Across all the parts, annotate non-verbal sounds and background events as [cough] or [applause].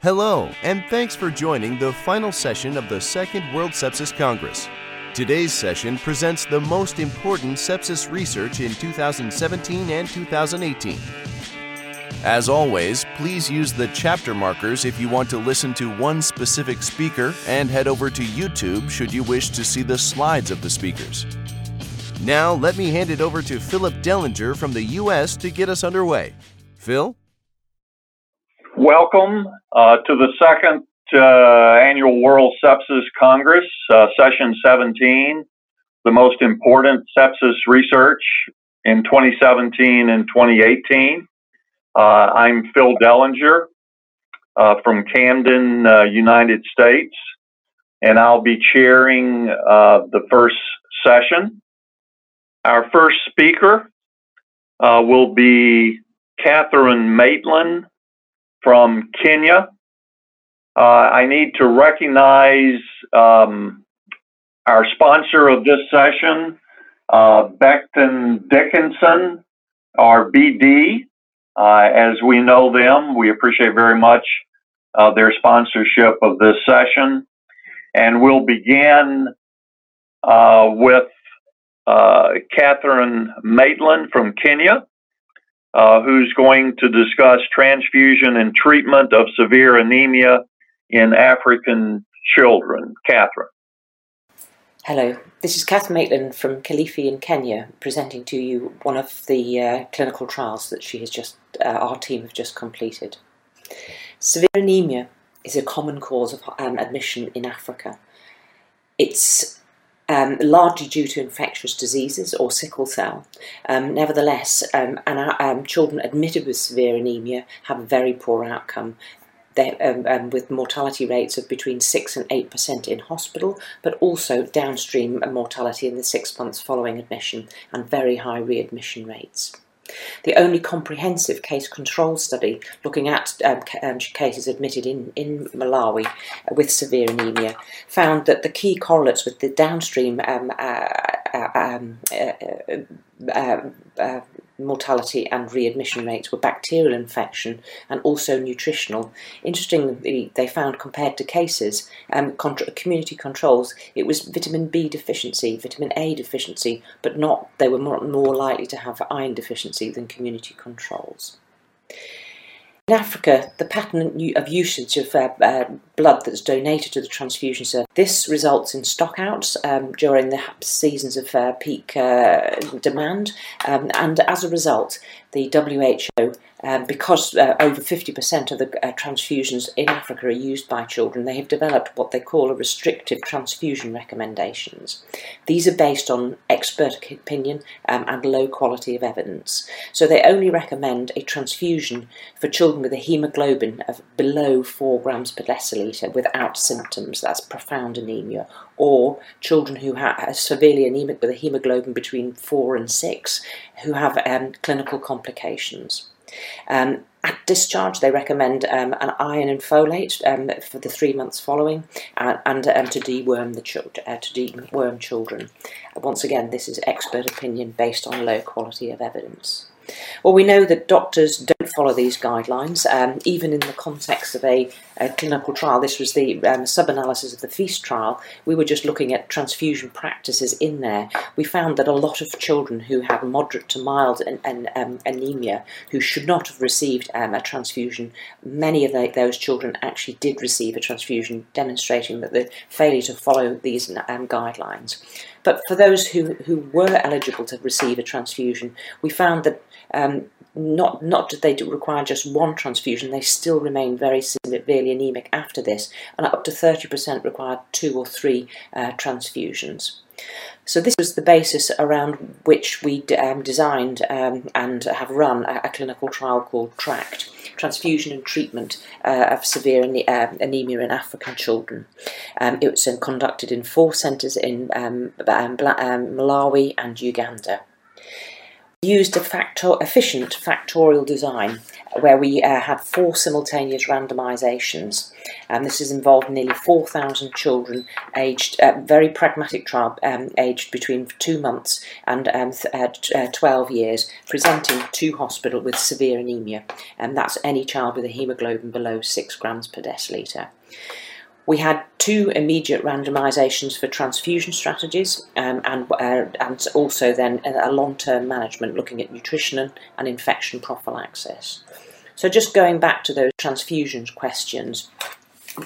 Hello, and thanks for joining the final session of the Second World Sepsis Congress. Today's session presents the most important sepsis research in 2017 and 2018. As always, please use the chapter markers if you want to listen to one specific speaker and head over to YouTube should you wish to see the slides of the speakers. Now, let me hand it over to Philip Dellinger from the U.S. to get us underway. Phil? Welcome uh, to the second uh, annual World Sepsis Congress, uh, session 17, the most important sepsis research in 2017 and 2018. Uh, I'm Phil Dellinger uh, from Camden, uh, United States, and I'll be chairing the first session. Our first speaker will be Kathryn Maitland from Kenya. Uh, I need to recognize um, our sponsor of this session, uh, Becton Dickinson, our BD. Uh, as we know them, we appreciate very much uh, their sponsorship of this session. And we'll begin uh, with uh, Kathryn Maitland from Kenya uh, who's going to discuss transfusion and treatment of severe anemia in African children. Kathryn. Hello, this is Kathryn Maitland from Kilifi in Kenya, presenting to you one of the uh, clinical trials that she has just, uh, our team have just completed. Severe anemia is a common cause of um, admission in Africa. It's um, largely due to infectious diseases or sickle cell. Um, nevertheless, um, and, uh, um, children admitted with severe anemia have a very poor outcome. Um, um, with mortality rates of between 6 and 8% in hospital, but also downstream mortality in the six months following admission and very high readmission rates. The only comprehensive case control study looking at um, um, cases admitted in, in Malawi uh, with severe anemia found that the key correlates with the downstream um, uh, uh, um, uh, uh, uh mortality and readmission rates were bacterial infection and also nutritional. Interestingly, they found compared to cases, um, contra- community controls, it was vitamin B deficiency, vitamin A deficiency, but not they were more, more likely to have iron deficiency than community controls. In Africa, the pattern of usage of uh, uh, blood that's donated to the transfusion service, this results in stockouts um, during the seasons of uh, peak uh, demand, um, and as a result, the WHO um, because uh, over 50% of the uh, transfusions in Africa are used by children, they have developed what they call a restrictive transfusion recommendations. These are based on expert opinion um, and low quality of evidence. So they only recommend a transfusion for children with a hemoglobin of below 4 grams per deciliter without symptoms, that's profound anemia, or children who are severely anemic with a hemoglobin between 4 and 6 who have um, clinical complications. Um, at discharge, they recommend um, an iron and folate um, for the three months following, and, and um, to deworm the uh, to deworm children. Once again, this is expert opinion based on low quality of evidence. Well, we know that doctors don't follow these guidelines, um, even in the context of a, a clinical trial. This was the um, sub analysis of the FEAST trial. We were just looking at transfusion practices in there. We found that a lot of children who had moderate to mild an, an, um, anemia, who should not have received um, a transfusion, many of the, those children actually did receive a transfusion, demonstrating that the failure to follow these um, guidelines. But for those who, who were eligible to receive a transfusion, we found that um, not not that they do require just one transfusion, they still remain very severely anemic after this, and up to 30% required two or three uh, transfusions. So this was the basis around which we um, designed um, and have run a, a, clinical trial called TRACT, Transfusion and Treatment uh, of Severe uh, Anemia in African Children. Um, it was uh, conducted in four centres in um, um, um, Malawi and Uganda. Used a factor, efficient factorial design where we uh, had four simultaneous randomisations. And this has involved nearly 4,000 children aged, uh, very pragmatic trial, um, aged between two months and um, uh, uh 12 years, presenting to hospital with severe anemia. And that's any child with a haemoglobin below 6 grams per decilitre. We had two immediate randomisations for transfusion strategies um, and, uh, and also then a long-term management looking at nutrition and infection prophylaxis. So just going back to those transfusions questions,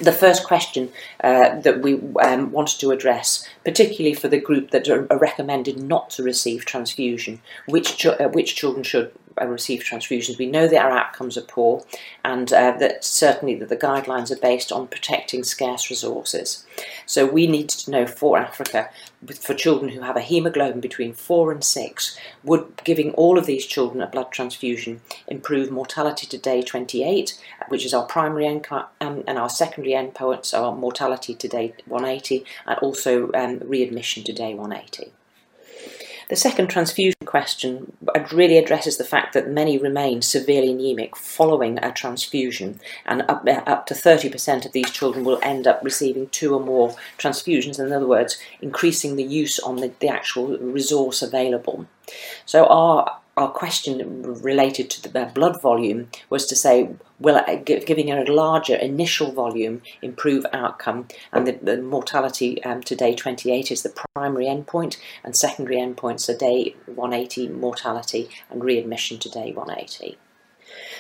the first question uh, that we um, wanted to address, particularly for the group that are recommended not to receive transfusion, which, ch- uh, which children should receive transfusions. We know that our outcomes are poor, and uh, that certainly that the guidelines are based on protecting scarce resources. So we need to know for Africa, for children who have a haemoglobin between four and six, would giving all of these children a blood transfusion improve mortality to day 28, which is our primary endpoint, um, and our secondary endpoints are mortality to day 180, and also um, readmission to day 180. The second transfusion question really addresses the fact that many remain severely anemic following a transfusion, and up, uh, up to 30% of these children will end up receiving two or more transfusions, in other words, increasing the use on the, the actual resource available. So, our our question related to the blood volume was to say, will giving a larger initial volume improve outcome? And the, the mortality um, to day 28 is the primary endpoint, and secondary endpoints are day 180 mortality and readmission to day 180.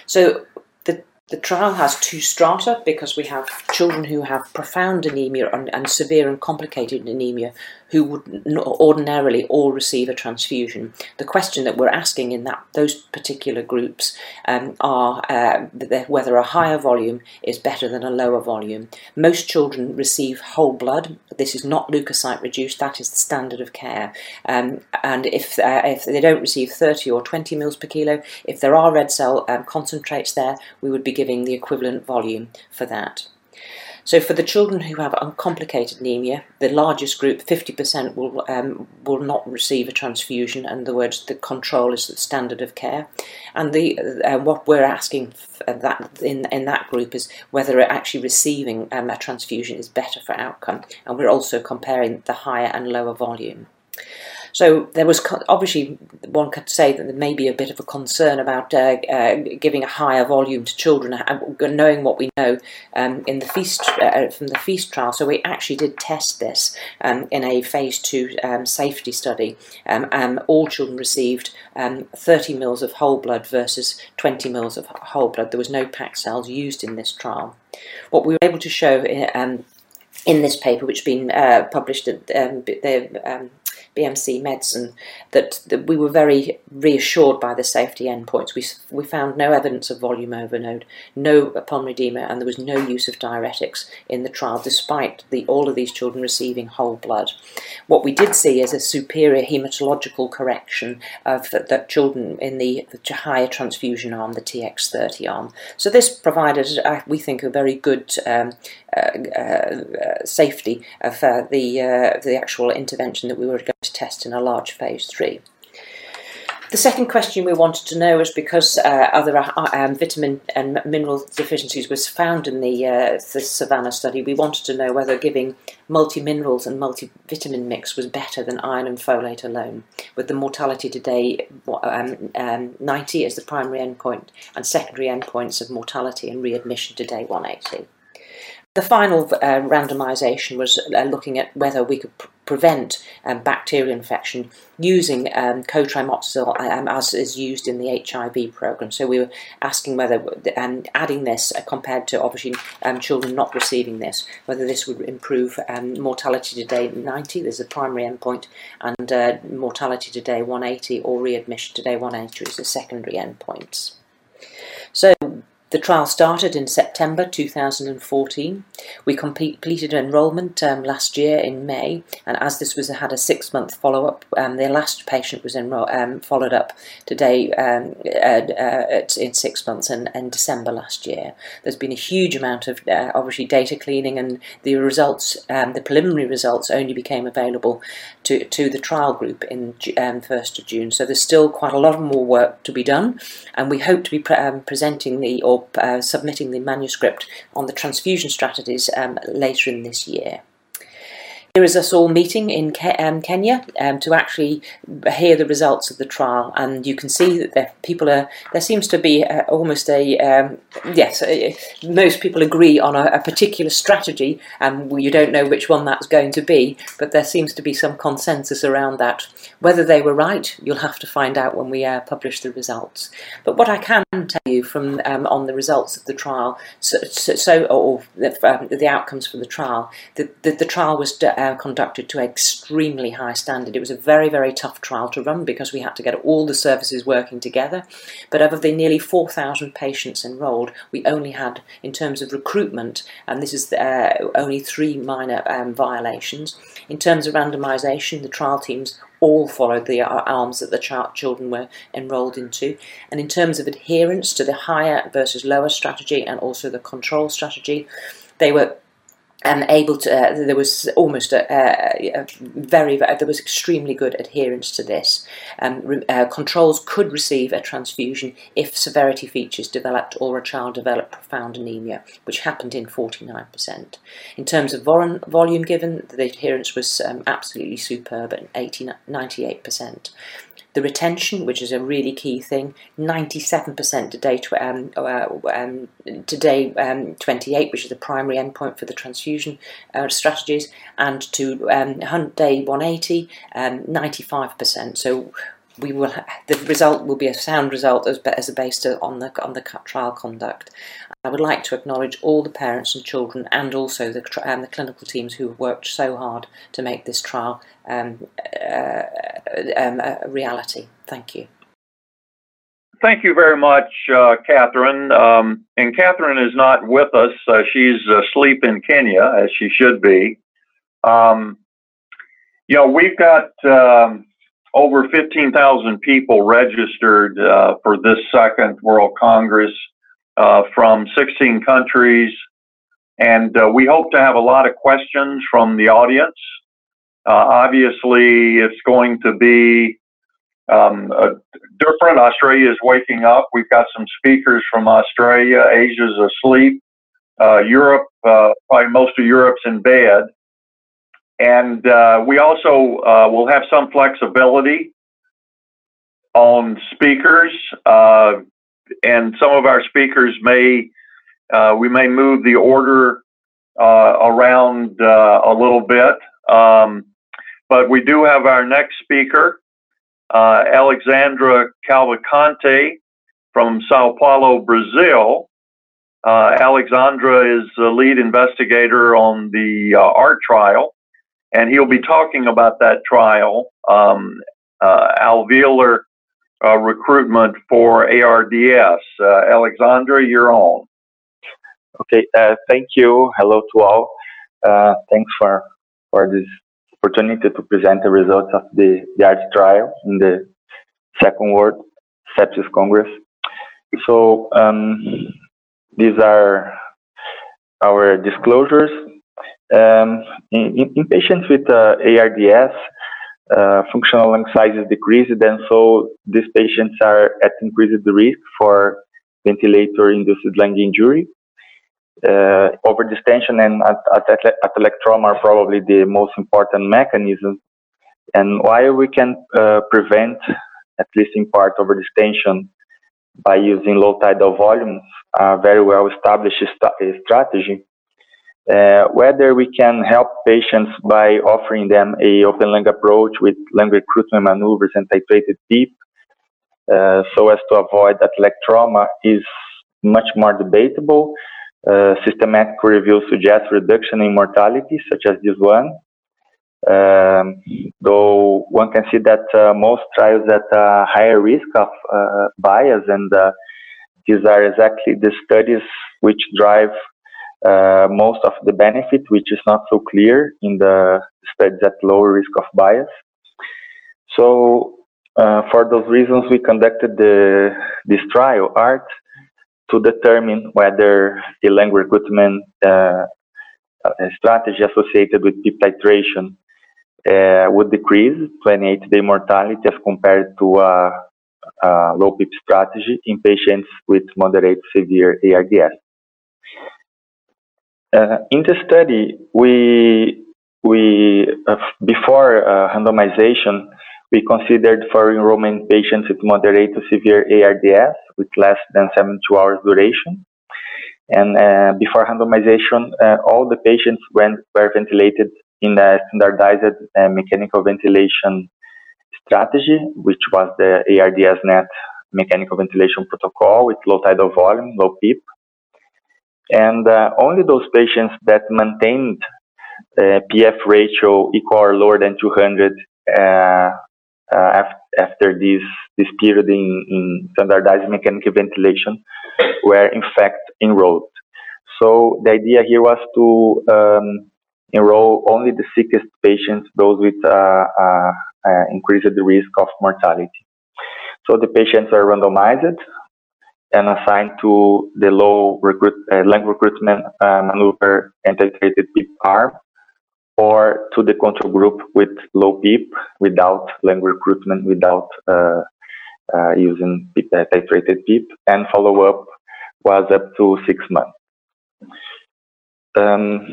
So the the trial has two strata because we have children who have profound anemia and, and severe and complicated anemia who would ordinarily all receive a transfusion. The question that we're asking in that those particular groups um, are uh, whether a higher volume is better than a lower volume. Most children receive whole blood. This is not leukocyte reduced. That is the standard of care. Um, and if uh, if they don't receive 30 or 20 mils per kilo, if there are red cell um, concentrates there, we would be giving the equivalent volume for that. So for the children who have uncomplicated anemia, the largest group, 50%, will um, will not receive a transfusion. In other words, the control is the standard of care. And the uh, what we're asking that in in that group is whether actually receiving um, a transfusion is better for outcome. And we're also comparing the higher and lower volume. So there was obviously one could say that there may be a bit of a concern about uh, uh, giving a higher volume to children, uh, knowing what we know um, in the feast uh, from the feast trial. So we actually did test this um, in a phase two um, safety study. Um, um, all children received um, 30 mils of whole blood versus 20 mils of whole blood. There was no packed cells used in this trial. What we were able to show in this paper, which has been uh, published at um, the um, BMC Medicine that, that we were very reassured by the safety endpoints. We, we found no evidence of volume overload, no pulmonary edema, and there was no use of diuretics in the trial, despite the, all of these children receiving whole blood. What we did see is a superior hematological correction of the, the children in the, the higher transfusion arm, the TX30 arm. So this provided, uh, we think, a very good um, safety of uh, the, uh, the actual intervention that we were going to test in a large phase three. The second question we wanted to know is because uh, other uh, um, vitamin and mineral deficiencies was found in the, uh, the Savannah study, we wanted to know whether giving multi-minerals and multivitamin mix was better than iron and folate alone, with the mortality today um, um, 90 as the primary endpoint and secondary endpoints of mortality and readmission to day 180. The final uh, randomisation was uh, looking at whether we could pr- prevent um, bacterial infection using um, cotrimoxazole um, as is used in the HIV program. So we were asking whether um, adding this uh, compared to obviously um, children not receiving this, whether this would improve um, mortality to day 90, there's a primary endpoint, and uh, mortality to day 180 or readmission to day 180 is the secondary endpoints. So The trial started in September 2014. We completed enrolment um, last year in May, and as this was had a six month follow up, um, the last patient was enro- um, followed up today um, uh, in six months and, December last year. There's been a huge amount of uh, obviously data cleaning, and the results, um, the preliminary results, only became available to, to the trial group in um, 1st of June. So there's still quite a lot more work to be done, and we hope to be pre- presenting the or uh, submitting the manuscript on the transfusion strategies um, later in this year. Here is us all meeting in Ke- um, Kenya um, to actually hear the results of the trial, and you can see that there, people are. There seems to be uh, almost a um, yes. Uh, most people agree on a, a, particular strategy, and you don't know which one that's going to be, but there seems to be some consensus around that. Whether they were right, you'll have to find out when we uh, publish the results. But what I can tell you from um, on the results of the trial, so, so or the, um, the, outcomes from the trial, the, the, the trial was uh, conducted to extremely high standard. It was a very, very tough trial to run because we had to get all the services working together. But of the nearly 4,000 patients enrolled, we only had, in terms of recruitment, and this is uh, only three minor um, violations. In terms of randomisation, the trial teams all followed the arms that the children were enrolled into. And in terms of adherence to the higher versus lower strategy and also the control strategy, they were and able to uh, there was almost a, a, a, very there was extremely good adherence to this. Um, uh, controls could receive a transfusion if severity features developed or a child developed profound anemia which happened in 49% in terms of vol- volume given the adherence was um, absolutely superb at 80, 98% the retention, which is a really key thing, 97% today, um, uh, um, today um, 28, which is the primary endpoint for the transfusion uh, strategies, and to um, day 180, 95%. Um, so we will the result will be a sound result as, as based on the on the trial conduct. I would like to acknowledge all the parents and children, and also the um, the clinical teams who have worked so hard to make this trial um, uh, um, a reality. Thank you. Thank you very much, uh, Kathryn. Um, and Kathryn is not with us; uh, she's asleep in Kenya, as she should be. Um, you know, we've got um, over 15,000 people registered uh, for this second World Congress uh, from 16 countries. And uh, we hope to have a lot of questions from the audience. Uh, obviously, it's going to be um, different. Australia is waking up. We've got some speakers from Australia. Asia's asleep. Uh, Europe, uh, probably most of Europe's in bed. And uh, we also uh, will have some flexibility on speakers, uh, and some of our speakers may uh, we may move the order uh, around uh, a little bit. Um, but we do have our next speaker, Alexandre Cavalcanti from Sao Paulo, Brazil. Alexandre is the lead investigator on the ART trial and he'll be talking about that trial, um, uh, alveolar uh, recruitment for ARDS. Uh, Alexandre, you're on. Okay, uh, thank you. Hello to all. Uh, thanks for for this opportunity to present the results of the, the ART trial in the Second World Sepsis Congress. So um, these are our disclosures um, in, in, patients with uh, ARDS, uh, functional lung size is decreased, and so these patients are at increased risk for ventilator-induced lung injury. Uh, overdistension and atelectrauma are probably the most important mechanisms. And while we can uh, prevent, at least in part, overdistension by using low tidal volumes, a very well established st strategy, uh, whether we can help patients by offering them a open lung approach with lung recruitment maneuvers and titrated PEEP uh, so as to avoid that leg trauma is much more debatable. Uh, systematic reviews suggest reduction in mortality, such as this one. Um, though one can see that uh, most trials at a higher risk of uh, bias and these are exactly the studies which drive uh, most of the benefit, which is not so clear in the studies at lower risk of bias. So uh, for those reasons, we conducted the, this trial, ART, to determine whether the lung recruitment uh, strategy associated with PEEP titration uh, would decrease 28-day mortality as compared to a, a, low PEEP strategy in patients with moderate severe ARDS. Uh, in the study, we we uh, before uh, randomization, we considered for enrollment patients with moderate to severe ARDS with less than 72 hours duration. And uh, before randomization, uh, all the patients went, were ventilated in a standardized uh, mechanical ventilation strategy, which was the ARDS-NET mechanical ventilation protocol with low tidal volume, low PEEP. And uh, only those patients that maintained uh, PF ratio equal or lower than 200 uh, after this this period in, in standardized mechanical ventilation were in fact enrolled. So the idea here was to um, enroll only the sickest patients, those with uh, uh, increased risk of mortality. So the patients are randomized and assigned to the low recruit, uh, recruitment uh, maneuver and titrated PEEP arm or to the control group with low PEEP without lung recruitment, without uh, uh, using PEEP, uh, titrated PEEP, and follow up was up to six months. Um,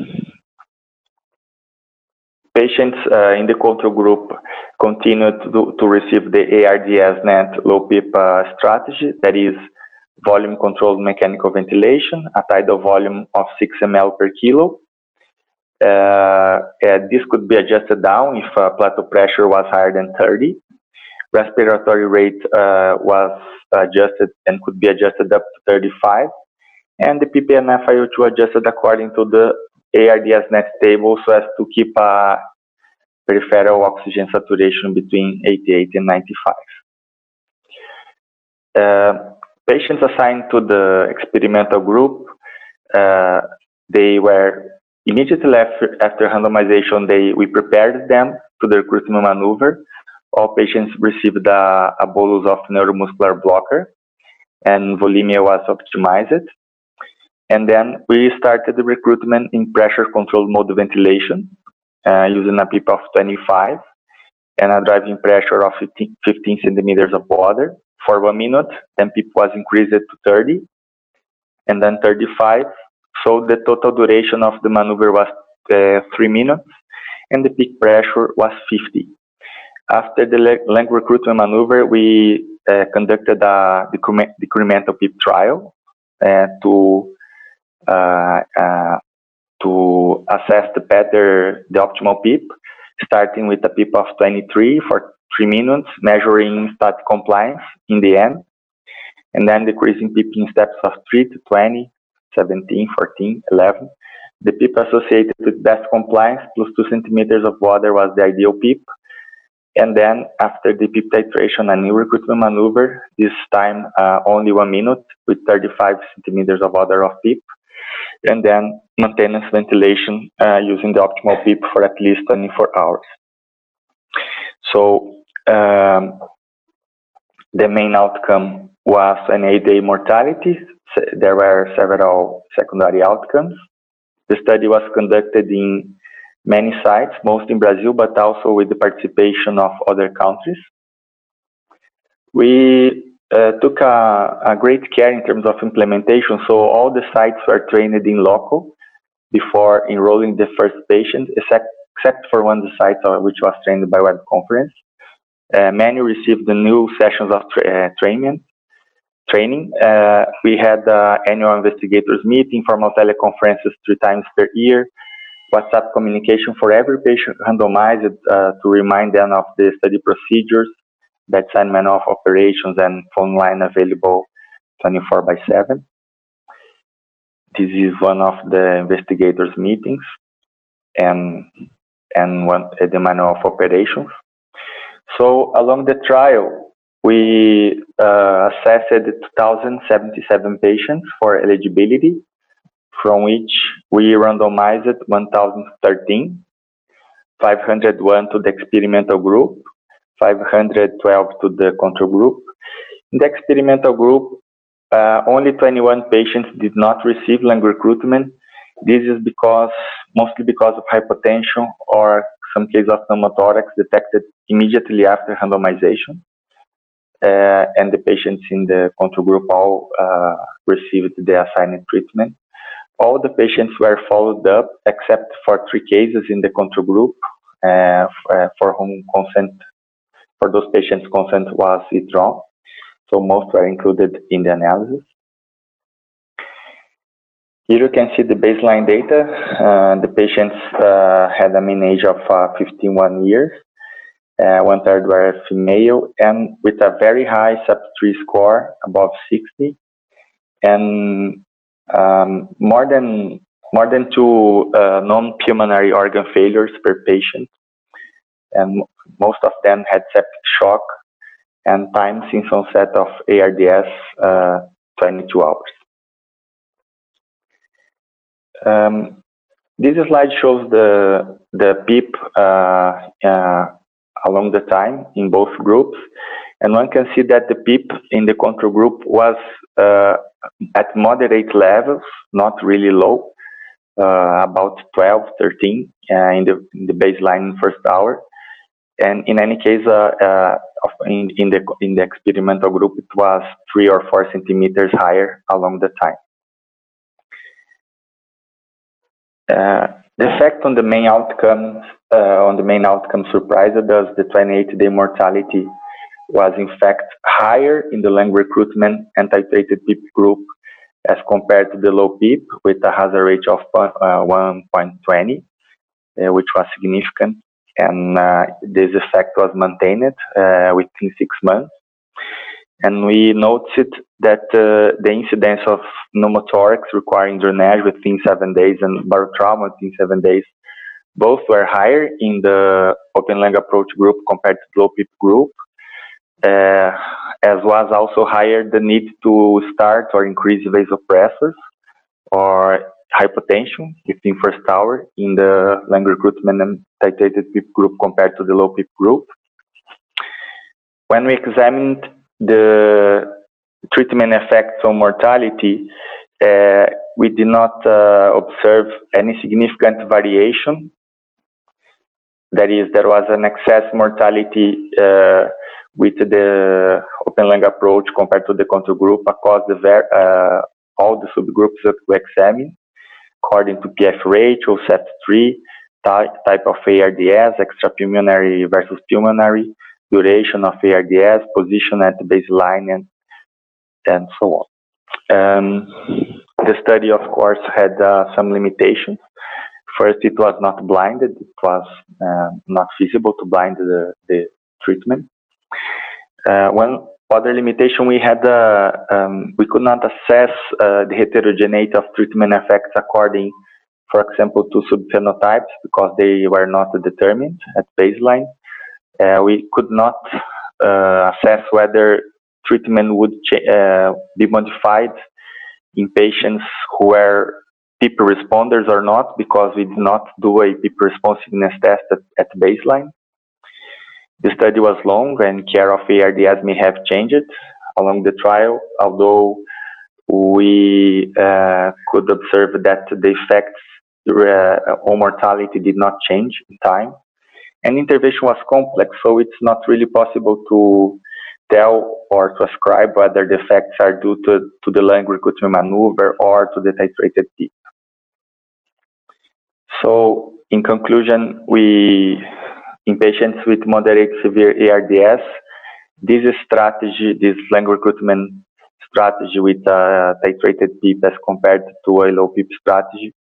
patients uh, in the control group continued to, to receive the ARDS-NET low PEEP uh, strategy, that is volume controlled mechanical ventilation, a tidal volume of 6 ml per kilo, uh, this could be adjusted down if uh, plateau pressure was higher than 30. Respiratory rate uh, was adjusted and could be adjusted up to 35. And the ppnFiO2 FiO2 adjusted according to the ARDS net table so as to keep a peripheral oxygen saturation between 88 and 95. Patients assigned to the experimental group, uh, they were Immediately after, after randomization, they, we prepared them to the recruitment maneuver. All patients received a, a bolus of neuromuscular blocker and volemia was optimized. And then we started the recruitment in pressure controlled mode ventilation uh, using a PEEP of 25 and a driving pressure of 15, 15 centimeters of water for one minute. Then PEEP was increased to 30 and then 35 so the total duration of the maneuver was uh, three minutes and the peak pressure was 50. After the lung recruitment maneuver, we uh, conducted a decremental PEEP trial uh, to uh, uh, to assess the better the optimal PEEP, starting with a PEEP of 23 for three minutes, measuring static compliance in the end, and then decreasing PEEP in steps of 3 to 20, 17, 14, 11. The PEEP associated with best compliance plus 2 centimeters of water was the ideal PEEP. And then after the PEEP titration, a new recruitment maneuver, this time uh, only one minute with 35 centimeters of water of PEEP. And then maintenance ventilation uh, using the optimal PEEP for at least 24 hours. So um, the main outcome was an eight-day mortality, there were several secondary outcomes. The study was conducted in many sites, most in Brazil, but also with the participation of other countries. We uh, took a, a, great care in terms of implementation, so all the sites were trained in local before enrolling the first patient, except, except for one sites uh, which was trained by web conference. Uh, many received the new sessions of tra uh, training training. Uh, we had uh, annual investigators meeting, formal teleconferences three times per year, WhatsApp communication for every patient randomized uh, to remind them of the study procedures, bedside manual of operations, and phone line available 24 by 7. This is one of the investigators' meetings and and one the manual of operations. So along the trial, we uh, assessed 2,077 patients for eligibility, from which we randomized 1,013, 501 to the experimental group, 512 to the control group. In the experimental group, uh, only 21 patients did not receive lung recruitment. This is because mostly because of hypotension or some cases of pneumothorax detected immediately after randomization. Uh, and the patients in the control group all uh, received the assigned treatment. All the patients were followed up except for three cases in the control group uh, uh for whom consent, for those patients consent was withdrawn. So most were included in the analysis. Here you can see the baseline data. Uh, the patients uh, had a mean age of uh, 51 years uh, one third were female, and with a very high SAPS3 score, above 60, and um, more than more than two uh, non-pulmonary organ failures per patient, and most of them had septic shock, and time since onset of ARDS, uh, 22 hours. Um, this slide shows the the PEEP uh, uh, along the time in both groups. And one can see that the PEEP in the control group was uh, at moderate levels, not really low, about 12, 13 uh, in, the, in the baseline first hour. And in any case, uh, uh, in, in, the, in the experimental group, it was three or four centimeters higher along the time. The effect on the main outcomes, uh, on the main outcome surprised us. The 28-day mortality was in fact higher in the lung recruitment and titrated group as compared to the low PEEP with a hazard rate of uh, 1.20, uh, which was significant. And uh, this effect was maintained uh, within six months and we noticed that uh, the incidence of pneumothorax requiring drainage within seven days and barotrauma within seven days both were higher in the open lung approach group compared to the low PEEP group, uh, as was also higher the need to start or increase vasopressors or hypotension within first hour in the lung recruitment and titrated PEEP group compared to the low PEEP group. When we examined the treatment effects on mortality, uh, we did not uh, observe any significant variation. That is, there was an excess mortality uh, with the open lung approach compared to the control group across the uh, all the subgroups that we examined, according to PF ratio, SAPS3, type, type of ARDS, extrapulmonary versus pulmonary, duration of ARDS, position at the baseline, and, and so on. Um, the study, of course, had uh, some limitations. First, it was not blinded. It was uh, not feasible to blind the, the treatment. Uh, one other limitation we had, uh, um, we could not assess uh, the heterogeneity of treatment effects according, for example, to subphenotypes because they were not determined at baseline we could not uh, assess whether treatment would uh, be modified in patients who were PEEP responders or not because we did not do a PEEP responsiveness test at, at baseline. The study was long and care of ARDS may have changed along the trial, although we uh, could observe that the effects uh, on mortality did not change in time and intervention was complex, so it's not really possible to tell or to ascribe whether the effects are due to, to the lung recruitment maneuver or to the titrated PEEP. So, in conclusion, we, in patients with moderate severe ARDS, this strategy, this lung recruitment strategy with uh, titrated PEEP as compared to a low PEEP strategy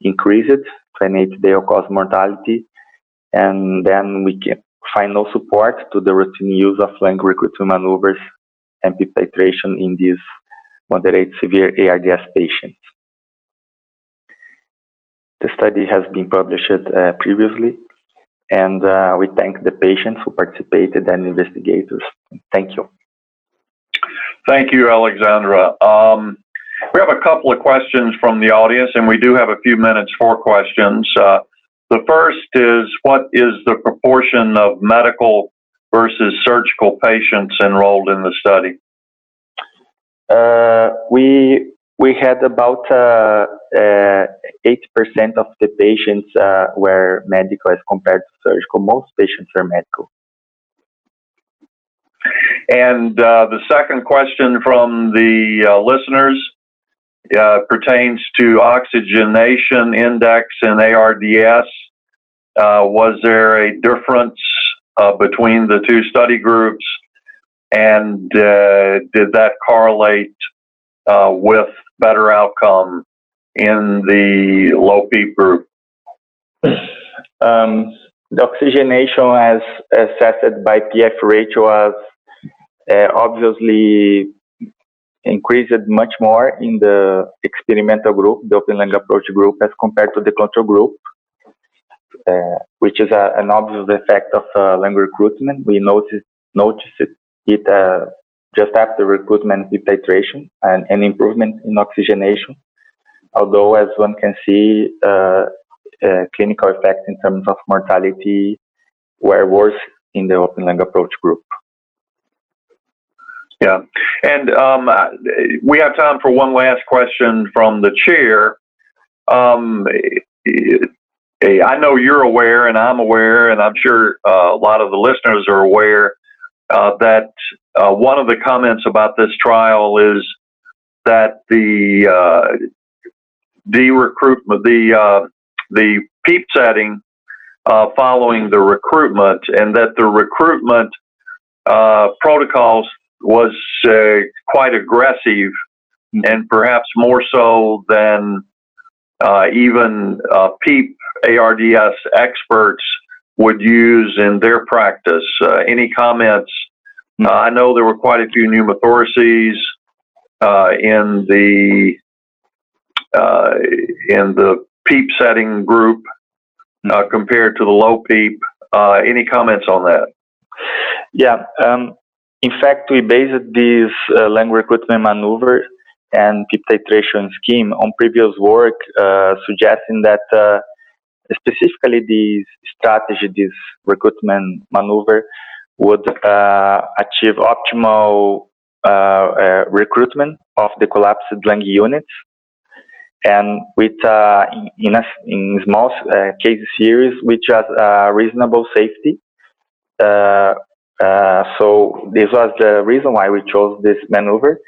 increased 28 day all-cause mortality and then we can find no support to the routine use of lung recruitment maneuvers and titration in these moderate severe ARDS patients. The study has been published uh, previously, and uh, we thank the patients who participated and investigators. Thank you. Thank you, Alexandre. Um, we have a couple of questions from the audience, and we do have a few minutes for questions. Uh, the first is what is the proportion of medical versus surgical patients enrolled in the study? Uh, we we had about uh, uh, 80% of the patients uh, were medical as compared to surgical. Most patients are medical. And uh, the second question from the uh, listeners uh, pertains to oxygenation index and ARDS. Uh, was there a difference uh, between the two study groups? And uh, did that correlate with better outcome in the low PEEP group? Um, the oxygenation as assessed by PF ratio was uh, obviously increased much more in the experimental group, the open lung approach group, as compared to the control group, uh, which is a, an obvious effect of uh, lung recruitment. We noticed, noticed it uh, just after recruitment with titration and an improvement in oxygenation. Although, as one can see, uh, uh, clinical effects in terms of mortality were worse in the open lung approach group. Yeah. And um, we have time for one last question from the chair. Um, I know you're aware, and I'm aware, and I'm sure uh, a lot of the listeners are aware uh, that uh, one of the comments about this trial is that the uh, the recruitment, the uh, the PEEP setting uh, following the recruitment, and that the recruitment protocols was uh, quite aggressive and perhaps more so than uh, even uh, PEEP ARDS experts would use in their practice. Uh, any comments? Uh, I know there were quite a few pneumothoraces uh, in the in the PEEP setting group compared to the low PEEP. any comments on that? Yeah, um, in fact, we based this uh, lung recruitment maneuver and PEEP titration scheme on previous work uh, suggesting that uh, specifically this strategy, this recruitment maneuver, would uh, achieve optimal uh, uh, recruitment of the collapsed lung units. And with in, a, in small case series which has reasonable safety uh, uh, so this was the reason why we chose this maneuver.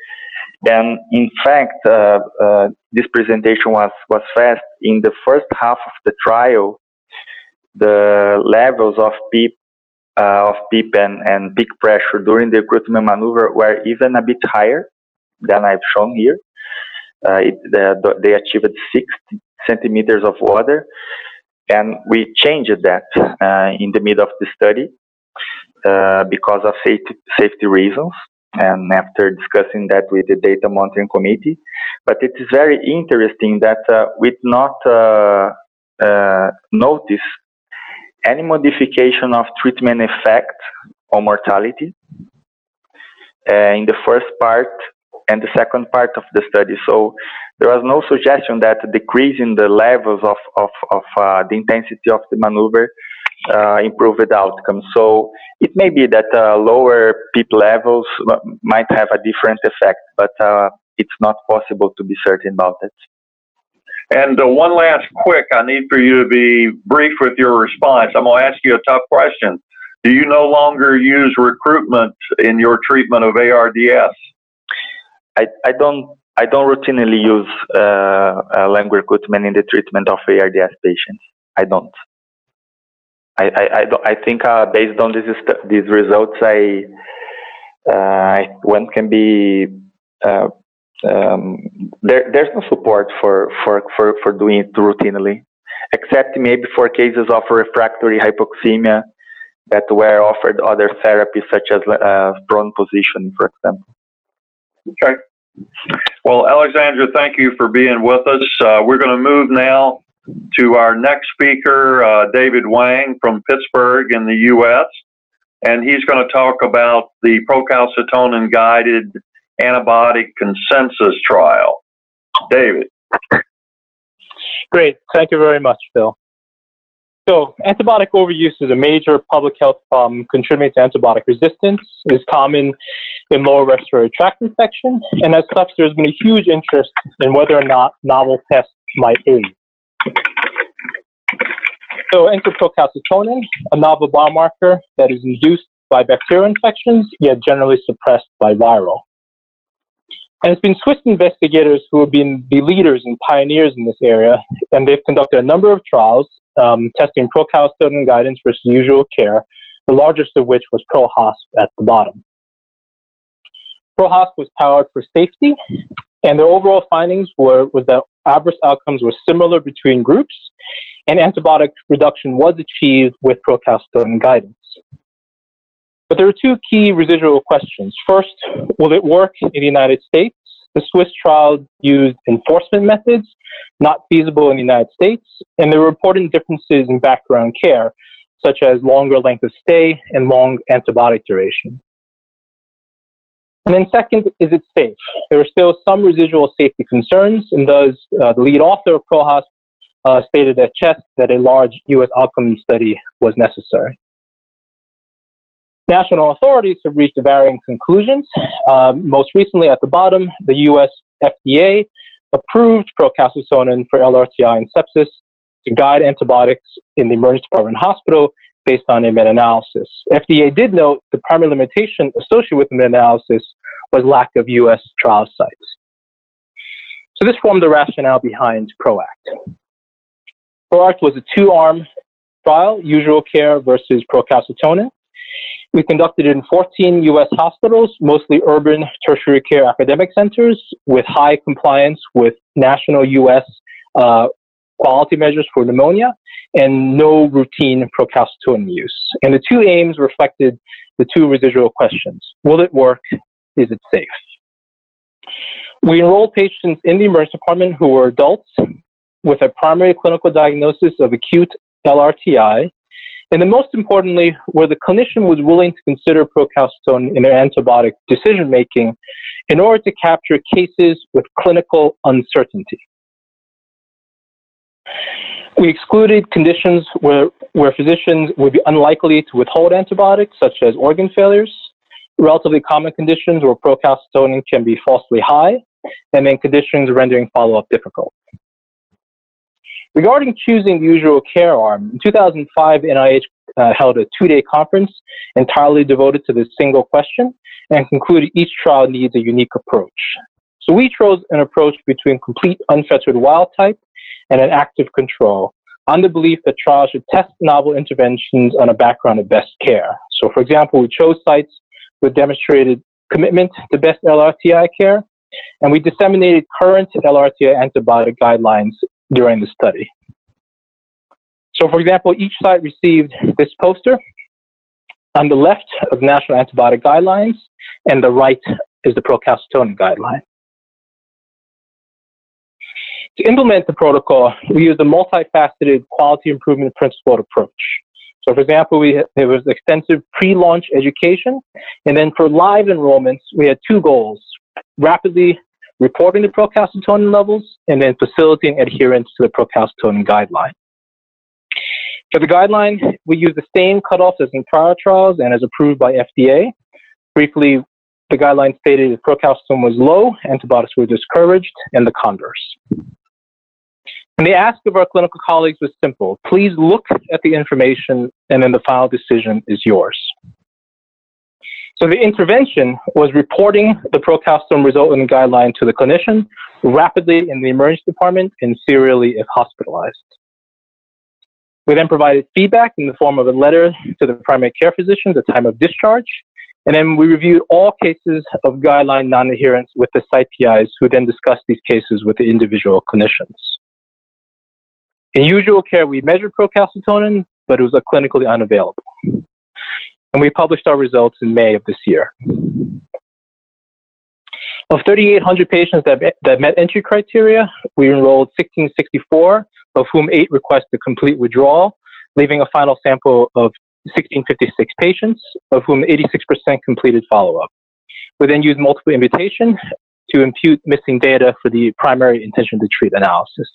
And in fact, uh, uh, this presentation was, was fast. In the first half of the trial, the levels of PEEP, uh, of PEEP and, and peak pressure during the recruitment maneuver were even a bit higher than I've shown here. Uh, it, the, they achieved 60 centimeters of water, and we changed that in the middle of the study uh, because of safety, reasons and after discussing that with the data monitoring committee. But it is very interesting that uh, we did not uh, uh, notice any modification of treatment effect on mortality uh, in the first part and the second part of the study. So there was no suggestion that decreasing the levels of, of, of uh, the intensity of the maneuver uh, improved outcomes. So it may be that uh, lower PEEP levels might have a different effect, but uh, it's not possible to be certain about it. And uh, one last quick, I need for you to be brief with your response. I'm going to ask you a tough question. Do you no longer use recruitment in your treatment of ARDS? I, I don't I don't routinely use uh, uh, lung recruitment in the treatment of ARDS patients. I don't. I I, I, I think uh, based on these these results, I uh, one can be uh, um, there. There's no support for, for, for, for doing it routinely, except maybe for cases of refractory hypoxemia that were offered other therapies such as uh, prone positioning, for example. Okay. Well, Alexandre, thank you for being with us. Uh, we're going to move now to our next speaker, uh, David Huang from Pittsburgh in the U.S., and he's going to talk about the procalcitonin guided antibiotic consensus trial. David. Great. Thank you very much, Phil. So, antibiotic overuse is a major public health problem contributing to antibiotic resistance. It is common in lower respiratory tract infection, and as such, there's been a huge interest in whether or not novel tests might aid. So, procalcitonin, a novel biomarker that is induced by bacterial infections, yet generally suppressed by viral. And it's been Swiss investigators who have been the leaders and pioneers in this area, and they've conducted a number of trials um, testing procalcitonin guidance versus usual care, the largest of which was ProHOSP at the bottom. ProHOSP was powered for safety, and their overall findings were was that adverse outcomes were similar between groups, and antibiotic reduction was achieved with procalcitonin guidance. But there are two key residual questions. First, will it work in the United States? The Swiss trial used enforcement methods, not feasible in the United States, and there were important differences in background care, such as longer length of stay and long antibiotic duration. And then second, is it safe? There are still some residual safety concerns, and thus uh, the lead author of ProHOSP uh, stated at CHEST that a large U.S. outcome study was necessary. National authorities have reached varying conclusions. Um, most recently, at the bottom, the U.S. FDA approved procalcitonin for LRTI and sepsis to guide antibiotics in the emergency department hospital based on a meta-analysis. FDA did note the primary limitation associated with the meta-analysis was lack of U.S. trial sites. So this formed the rationale behind PROACT. PROACT was a two-arm trial, usual care versus procalcitonin. We conducted it in 14 U.S. hospitals, mostly urban tertiary care academic centers, with high compliance with national U.S. Uh, quality measures for pneumonia and no routine procalcitonin use. And the two aims reflected the two residual questions. Will it work? Is it safe? We enrolled patients in the emergency department who were adults with a primary clinical diagnosis of acute LRTI and then most importantly, where the clinician was willing to consider procalcitonin in their antibiotic decision making in order to capture cases with clinical uncertainty. We excluded conditions where, where physicians would be unlikely to withhold antibiotics, such as organ failures, relatively common conditions where procalcitonin can be falsely high, and then conditions rendering follow-up difficult. Regarding choosing the usual care arm, in 2005, NIH uh, held a two-day conference entirely devoted to this single question and concluded each trial needs a unique approach. So we chose an approach between complete unfettered wild type and an active control on the belief that trials should test novel interventions on a background of best care. So for example, we chose sites with demonstrated commitment to best LRTI care, and we disseminated current LRTI antibiotic guidelines during the study. So, for example, each site received this poster on the left of National Antibiotic Guidelines, and the right is the procalcitonin guideline. To implement the protocol, we used a multifaceted quality improvement principled approach. So, for example, we there was extensive pre-launch education, and then for live enrollments, we had two goals: rapidly reporting the procalcitonin levels, and then facilitating adherence to the procalcitonin guideline. For the guideline, we use the same cutoffs as in prior trials and as approved by FDA. Briefly, the guideline stated if procalcitonin was low, antibiotics were discouraged, and the converse. And the ask of our clinical colleagues was simple. Please look at the information, and then the final decision is yours. So the intervention was reporting the procalcitonin result in the guideline to the clinician rapidly in the emergency department and serially if hospitalized. We then provided feedback in the form of a letter to the primary care physician at the time of discharge. And then we reviewed all cases of guideline non-adherence with the site PIs who then discussed these cases with the individual clinicians. In usual care, we measured procalcitonin, but it was clinically unavailable and we published our results in May of this year. Of 3,800 patients that, that met entry criteria, we enrolled 1,664, of whom eight requested complete withdrawal, leaving a final sample of 1,656 patients, of whom 86% completed follow-up. We then used multiple imputation to impute missing data for the primary intention to treat analysis.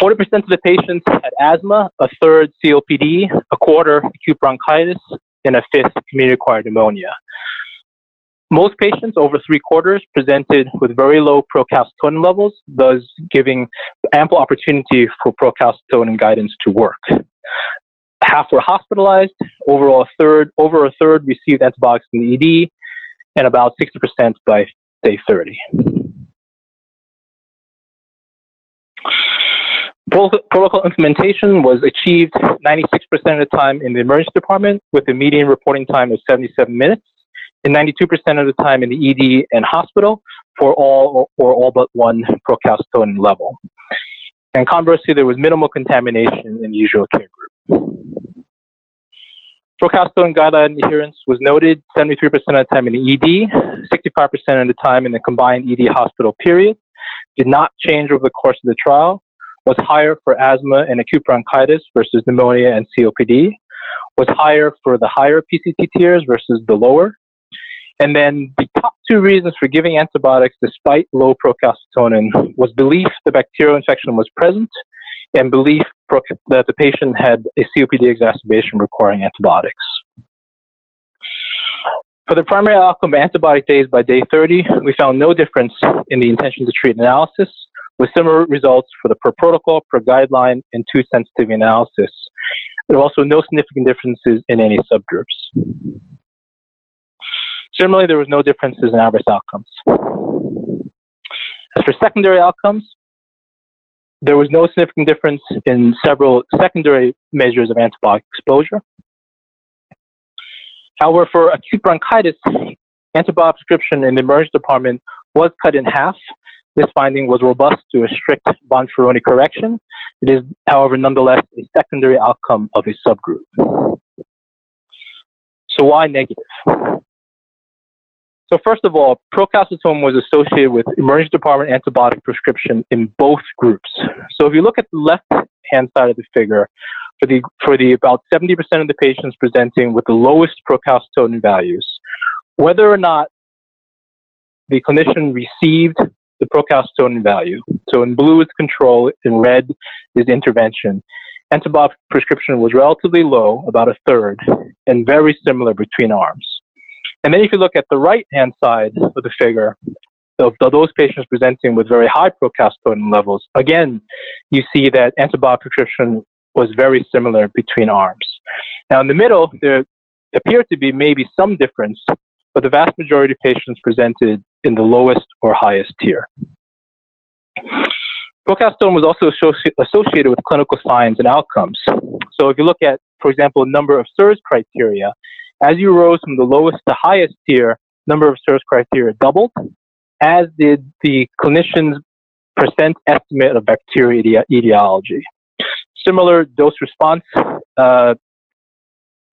40% of the patients had asthma, a third COPD, a quarter acute bronchitis, and a fifth community-acquired pneumonia. Most patients, over three quarters, presented with very low procalcitonin levels, thus giving ample opportunity for procalcitonin guidance to work. Half were hospitalized, overall a third, over a third received antibiotics in the ED, and about 60% by day 30. Protocol implementation was achieved 96% of the time in the emergency department with a median reporting time of 77 minutes and 92% of the time in the ED and hospital for all or all but one procalcitonin level. And conversely, there was minimal contamination in the usual care group. Procalcitonin guideline adherence was noted 73% of the time in the ED, 65% of the time in the combined ED hospital period, did not change over the course of the trial, was higher for asthma and acute bronchitis versus pneumonia and COPD, was higher for the higher PCT tiers versus the lower. And then the top two reasons for giving antibiotics despite low procalcitonin was belief the bacterial infection was present and belief that the patient had a COPD exacerbation requiring antibiotics. For the primary outcome of antibiotic days by day 30, we found no difference in the intention to treat analysis, with similar results for the per protocol, per guideline, and two sensitivity analysis. There were also no significant differences in any subgroups. Similarly, there was no differences in adverse outcomes. As for secondary outcomes, there was no significant difference in several secondary measures of antibiotic exposure. However, for acute bronchitis, antibiotic prescription in the emergency department was cut in half this finding was robust to a strict Bonferroni correction. It is, however, nonetheless a secondary outcome of a subgroup. So why negative? So first of all, procalcitonin was associated with emergency department antibiotic prescription in both groups. So if you look at the left-hand side of the figure, for the, for the about 70% of the patients presenting with the lowest procalcitonin values, whether or not the clinician received the procalcitonin value. So in blue is control, in red is intervention. Antibiotic prescription was relatively low, about a third, and very similar between arms. And then if you look at the right-hand side of the figure, of those patients presenting with very high procalcitonin levels, again, you see that antibiotic prescription was very similar between arms. Now in the middle, there appeared to be maybe some difference, but the vast majority of patients presented in the lowest or highest tier. Procalcitonin was also associated with clinical signs and outcomes. So if you look at, for example, number of SIRS criteria, as you rose from the lowest to highest tier, number of SIRS criteria doubled, as did the clinician's percent estimate of bacteria etiology. Similar dose response uh,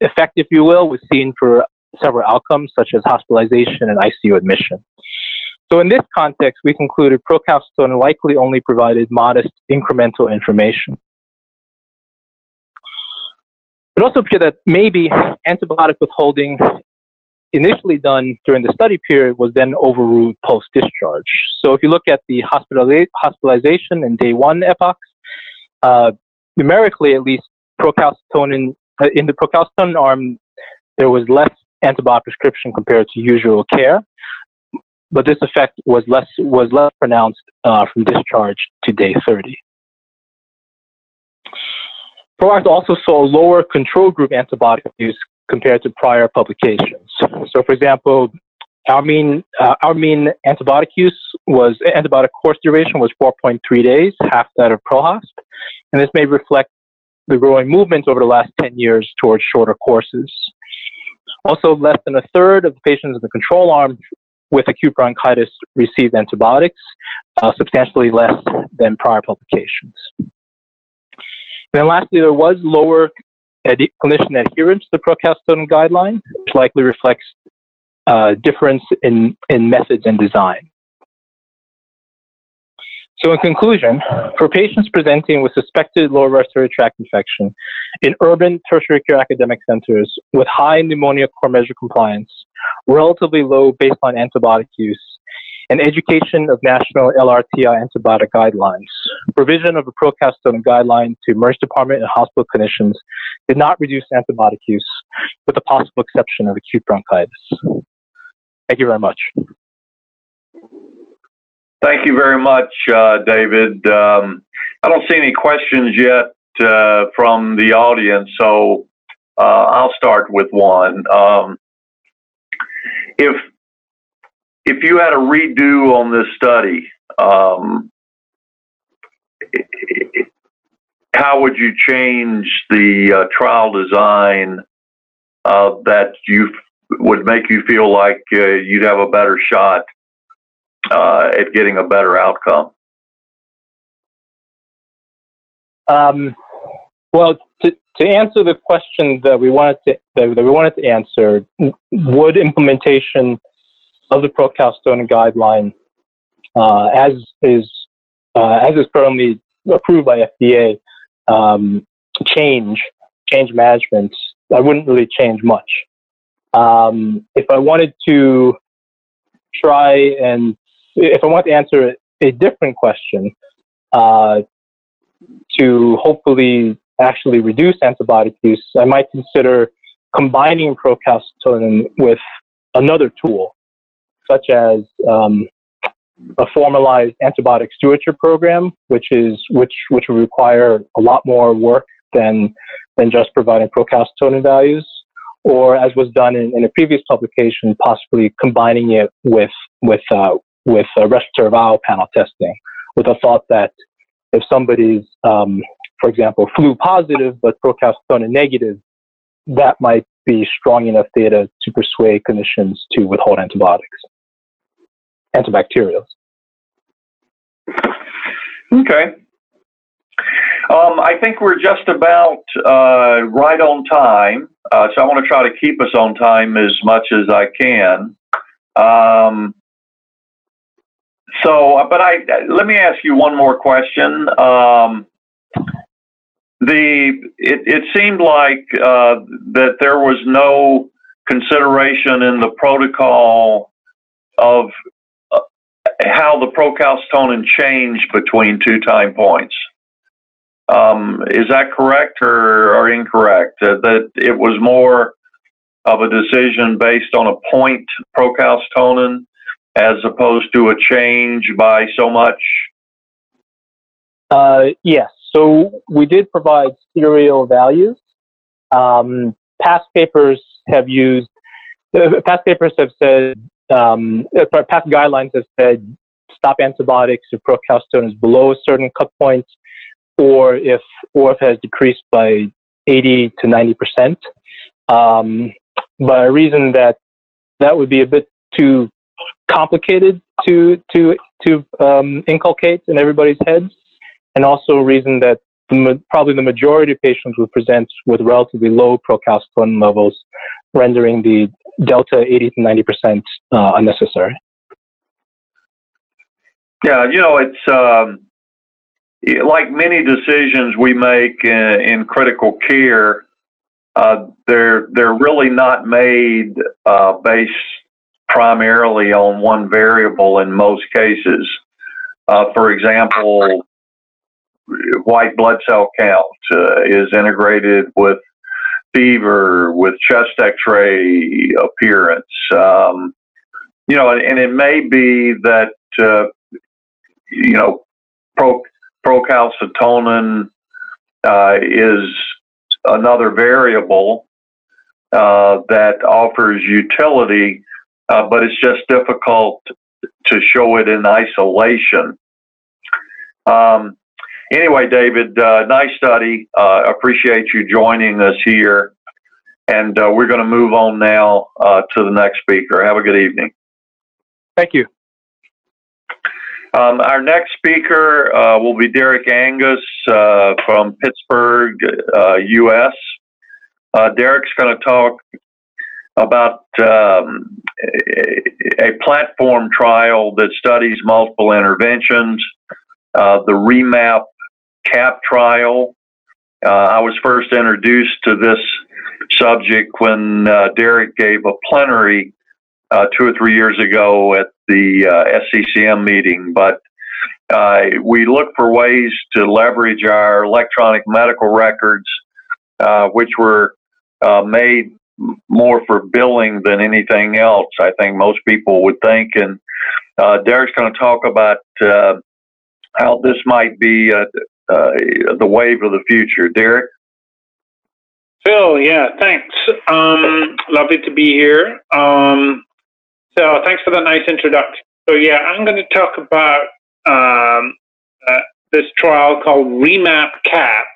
effect, if you will, was seen for several outcomes such as hospitalization and ICU admission. So in this context, we concluded procalcitonin likely only provided modest incremental information. It also appeared that maybe antibiotic withholding initially done during the study period was then overruled post-discharge. So if you look at the hospitalization and day one epochs, uh, numerically at least, procalcitonin, uh, in the procalcitonin arm, there was less antibiotic prescription compared to usual care, but this effect was less was less pronounced uh, from discharge to day 30. ProAct also saw lower control group antibiotic use compared to prior publications. So, for example, our mean uh, our mean antibiotic use was antibiotic course duration was 4.3 days, half that of ProHosp, and this may reflect the growing movement over the last 10 years towards shorter courses. Also, less than a third of the patients in the control arm with acute bronchitis received antibiotics, uh, substantially less than prior publications. And then lastly, there was lower ad- clinician adherence to the procalcitonin guideline, which likely reflects uh, difference in, in methods and design. So, in conclusion, for patients presenting with suspected lower respiratory tract infection in urban tertiary care academic centers with high pneumonia core measure compliance, relatively low baseline antibiotic use, and education of national LRTI antibiotic guidelines. Provision of a procalcitonin guideline to emergency department and hospital clinicians did not reduce antibiotic use, with the possible exception of acute bronchitis. Thank you very much. Thank you very much, uh, David. Um, I don't see any questions yet uh, from the audience, so uh, I'll start with one. Um, if if you had a redo on this study, um, how would you change the uh, trial design uh, that you would make you feel like uh, you'd have a better shot uh, at getting a better outcome? Um, well, to, to answer the question that we wanted to that, we wanted to answer, would implementation of the procalcitonin guideline, uh, as is uh, as is currently approved by FDA, um, change change management. I wouldn't really change much. Um, if I wanted to try and if I want to answer a different question, uh, to hopefully actually reduce antibiotic use, I might consider combining procalcitonin with another tool such as um, a formalized antibiotic stewardship program, which is which which will require a lot more work than than just providing procalcitonin values, or as was done in, in a previous publication, possibly combining it with with uh, with a respiratory viral panel testing, with the thought that if somebody's, um, for example, flu positive but procalcitonin negative, that might be strong enough data to persuade clinicians to withhold antibiotics antibacterials. Okay. Um, I think we're just about uh, right on time, uh, so I want to try to keep us on time as much as I can. Um, so, uh, but I let me ask you one more question. Um, the it, it seemed like uh, that there was no consideration in the protocol of how the procalcitonin changed between two time points. Um, is that correct or, or incorrect? Uh, that it was more of a decision based on a point procalcitonin as opposed to a change by so much? Uh, yes. So we did provide serial values. Um, past papers have used, uh, past papers have said um, past guidelines have said stop antibiotics if procalcitonin is below a certain cut point, or if or if has decreased by 80 to 90 percent. Um, but I reason that that would be a bit too complicated to to to um, inculcate in everybody's heads, and also a reason that the, probably the majority of patients would present with relatively low procalcitonin levels, rendering the delta 80 to 90 percent uh, unnecessary. Yeah, you know, it's um, like many decisions we make in, in critical care. Uh, they're they're really not made uh, based primarily on one variable in most cases. Uh, for example, white blood cell count uh, is integrated with fever, with chest X-ray appearance. Um, you know, and, it may be that uh, you know pro, procalcitonin uh, is another variable uh, that offers utility, uh, but it's just difficult to show it in isolation. Um, anyway, David, uh, nice study. Uh, appreciate you joining us here. And uh, we're going to move on now uh, to the next speaker. Have a good evening. Thank you. Um, our next speaker uh, will be Derek Angus uh, from Pittsburgh, U.S. Derek's going to talk about um, a, platform trial that studies multiple interventions uh, the REMAP CAP trial. Uh, I was first introduced to this subject when uh, Derek gave a plenary uh, two or three years ago at the uh, SCCM meeting. But uh, we look for ways to leverage our electronic medical records, which were uh, made more for billing than anything else. I think most people would think. And uh, Derek's going to talk about uh, how this might be uh, the wave of the future. Derek? Phil, yeah, thanks. Um, lovely to be here. Um, so thanks for that nice introduction. So yeah, I'm going to talk about um, uh, this trial called REMAP CAP.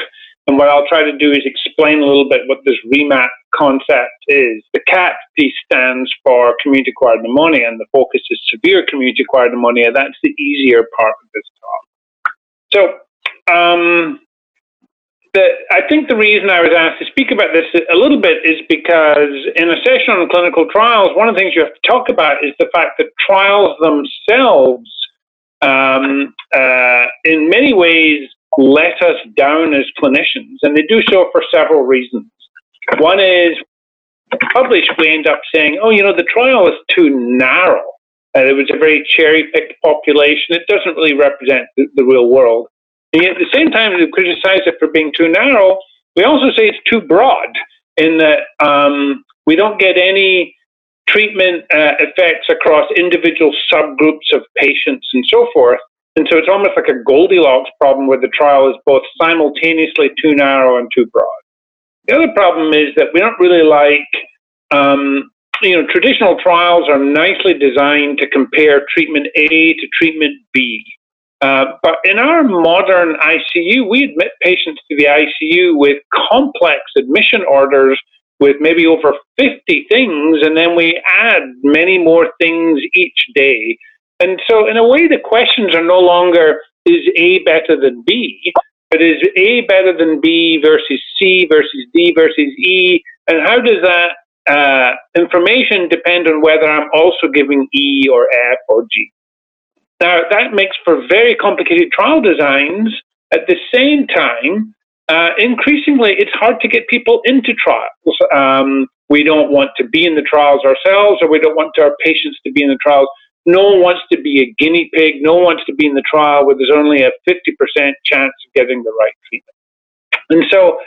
And what I'll try to do is explain a little bit what this REMAP concept is. The CAP piece stands for community acquired pneumonia, and the focus is severe community acquired pneumonia. That's the easier part of this talk. So, um, the, I think the reason I was asked to speak about this a little bit is because in a session on clinical trials, one of the things you have to talk about is the fact that trials themselves um, uh, in many ways let us down as clinicians, and they do so for several reasons. One is published, we end up saying, oh, you know, the trial is too narrow. Uh, it was a very cherry picked population. It doesn't really represent the, the, real world. And yet at the same time, we criticize it for being too narrow. We also say it's too broad in that um, we don't get any treatment uh, effects across individual subgroups of patients and so forth. And so it's almost like a Goldilocks problem where the trial is both simultaneously too narrow and too broad. The other problem is that we don't really like, um, you know, traditional trials are nicely designed to compare treatment A to treatment B. Uh, but in our modern ICU, we admit patients to the ICU with complex admission orders with maybe over 50 things, and then we add many more things each day. And so, in a way, the questions are no longer is A better than B, but is A better than B versus C versus D versus E? And how does that uh, information depend on whether I'm also giving E or F or G? Now, that makes for very complicated trial designs. At the same time, uh, increasingly, it's hard to get people into trials. Um, we don't want to be in the trials ourselves, or we don't want our patients to be in the trials. No one wants to be a guinea pig. No one wants to be in the trial where there's only a 50% chance of getting the right treatment. And so,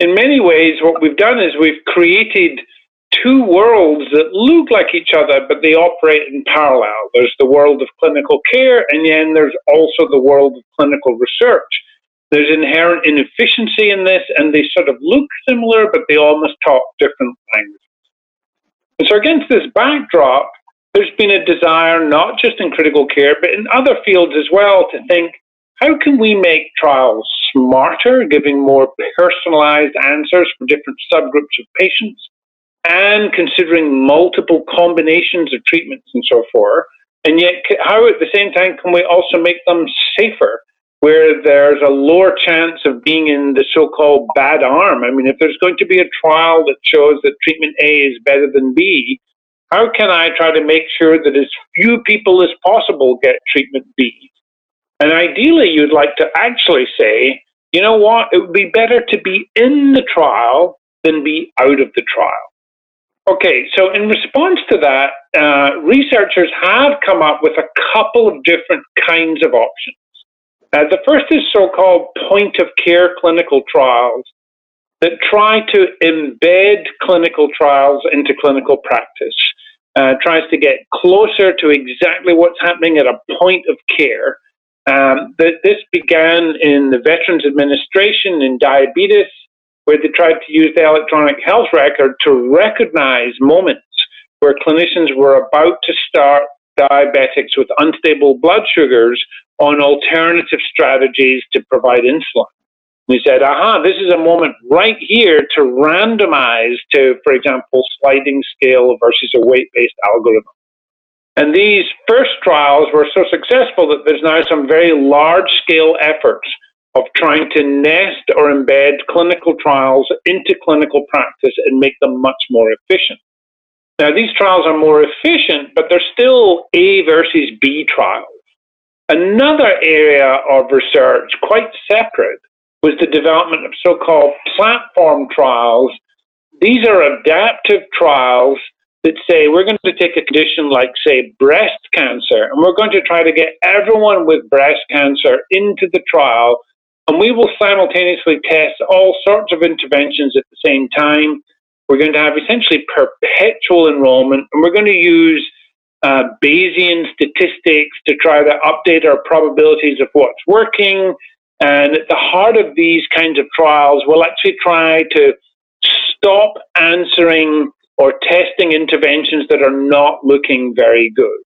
in many ways, what we've done is we've created two worlds that look like each other, but they operate in parallel. There's the world of clinical care, and then there's also the world of clinical research. There's inherent inefficiency in this, and they sort of look similar, but they almost talk different languages. And so, against this backdrop, there's been a desire, not just in critical care, but in other fields as well, to think how can we make trials smarter, giving more personalized answers for different subgroups of patients, and considering multiple combinations of treatments and so forth. And yet, how at the same time can we also make them safer? where there's a lower chance of being in the so-called bad arm. I mean, if there's going to be a trial that shows that treatment A is better than B, how can I try to make sure that as few people as possible get treatment B? And ideally, you'd like to actually say, you know what, it would be better to be in the trial than be out of the trial. Okay, so in response to that, uh, researchers have come up with a couple of different kinds of options. Uh, the first is so called point of care clinical trials that try to embed clinical trials into clinical practice, uh, tries to get closer to exactly what's happening at a point of care. Um, this began in the Veterans Administration in diabetes, where they tried to use the electronic health record to recognize moments where clinicians were about to start diabetics with unstable blood sugars on alternative strategies to provide insulin. We said, aha, this is a moment right here to randomize to, for example, sliding scale versus a weight based algorithm. And these first trials were so successful that there's now some very large scale efforts of trying to nest or embed clinical trials into clinical practice and make them much more efficient. Now, these trials are more efficient, but they're still A versus B trials. Another area of research, quite separate, was the development of so called platform trials. These are adaptive trials that say we're going to take a condition like, say, breast cancer, and we're going to try to get everyone with breast cancer into the trial, and we will simultaneously test all sorts of interventions at the same time. We're going to have essentially perpetual enrollment, and we're going to use uh, Bayesian statistics to try to update our probabilities of what's working. And at the heart of these kinds of trials, we'll actually try to stop answering or testing interventions that are not looking very good.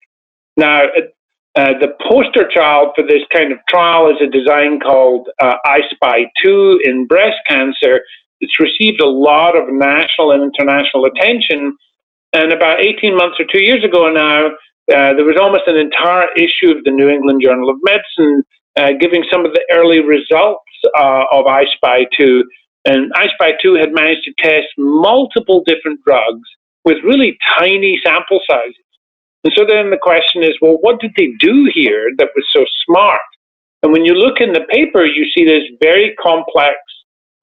Now, uh, the poster child for this kind of trial is a design called uh, I-SPY 2 in breast cancer. It's received a lot of national and international attention. And about 18 months or two years ago now, uh, there was almost an entire issue of the New England Journal of Medicine uh, giving some of the early results uh, of I-SPY 2 and I-SPY 2 had managed to test multiple different drugs with really tiny sample sizes. And so then the question is, well, what did they do here that was so smart? And when you look in the paper, you see this very complex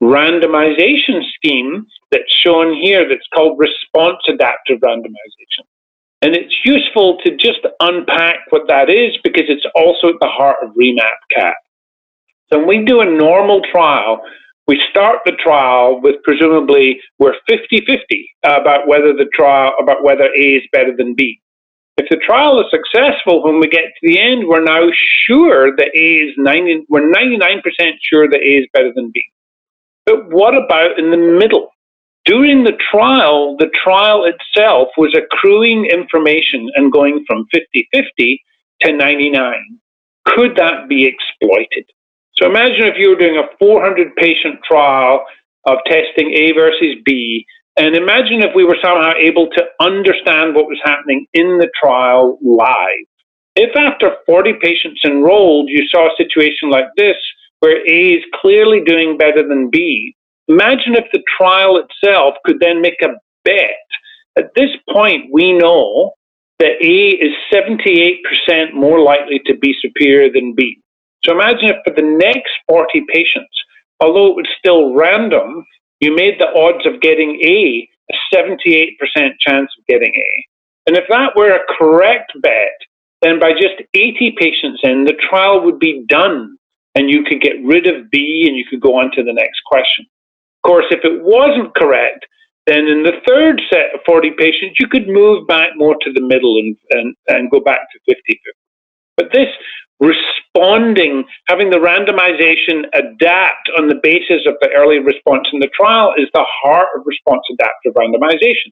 randomization scheme that's shown here that's called response adaptive randomization. And it's useful to just unpack what that is because it's also at the heart of REMAP CAP. So when we do a normal trial, we start the trial with presumably we're 50-50 about whether the trial about whether A is better than B. If the trial is successful when we get to the end, we're now sure that A is 90, we're 99% sure that A is better than B. But what about in the middle? During the trial, the trial itself was accruing information and going from 50-50 to 99. Could that be exploited? So imagine if you were doing a 400 patient trial of testing A versus B, and imagine if we were somehow able to understand what was happening in the trial live. If after 40 patients enrolled, you saw a situation like this, where A is clearly doing better than B, imagine if the trial itself could then make a bet. At this point, we know that A is 78% more likely to be superior than B. So imagine if for the next 40 patients, although it was still random, you made the odds of getting A a 78% chance of getting A. And if that were a correct bet, then by just 80 patients in, the trial would be done and you could get rid of B and you could go on to the next question. Of course, if it wasn't correct, then in the third set of 40 patients, you could move back more to the middle and, and, and go back to 50 50. But this responding, having the randomization adapt on the basis of the early response in the trial is the heart of response adaptive randomization.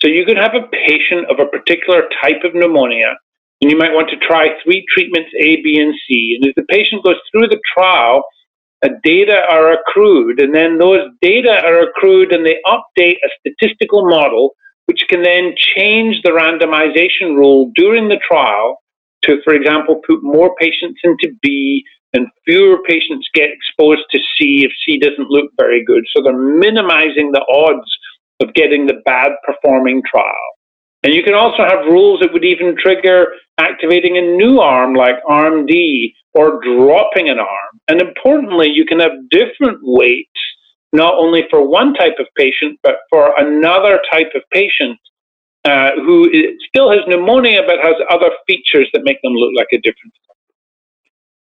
So you could have a patient of a particular type of pneumonia, and you might want to try three treatments A, B, and C. And if the patient goes through the trial, data are accrued, and then those data are accrued and they update a statistical model, which can then change the randomization rule during the trial to, for example, put more patients into B and fewer patients get exposed to C if C doesn't look very good. So they're minimizing the odds of getting the bad performing trial. And you can also have rules that would even trigger activating a new arm like arm D or dropping an arm. And importantly, you can have different weights, not only for one type of patient, but for another type of patient uh, who still has pneumonia but has other features that make them look like a different.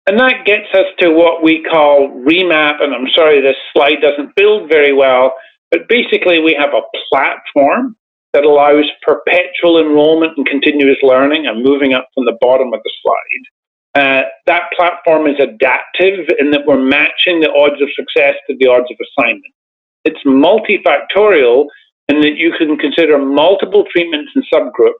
And that gets us to what we call REMAP. And I'm sorry, this slide doesn't build very well, but basically, we have a platform that allows perpetual enrollment and continuous learning. I'm moving up from the bottom of the slide. Uh, that platform is adaptive in that we're matching the odds of success to the odds of assignment. It's multifactorial in that you can consider multiple treatments and subgroups.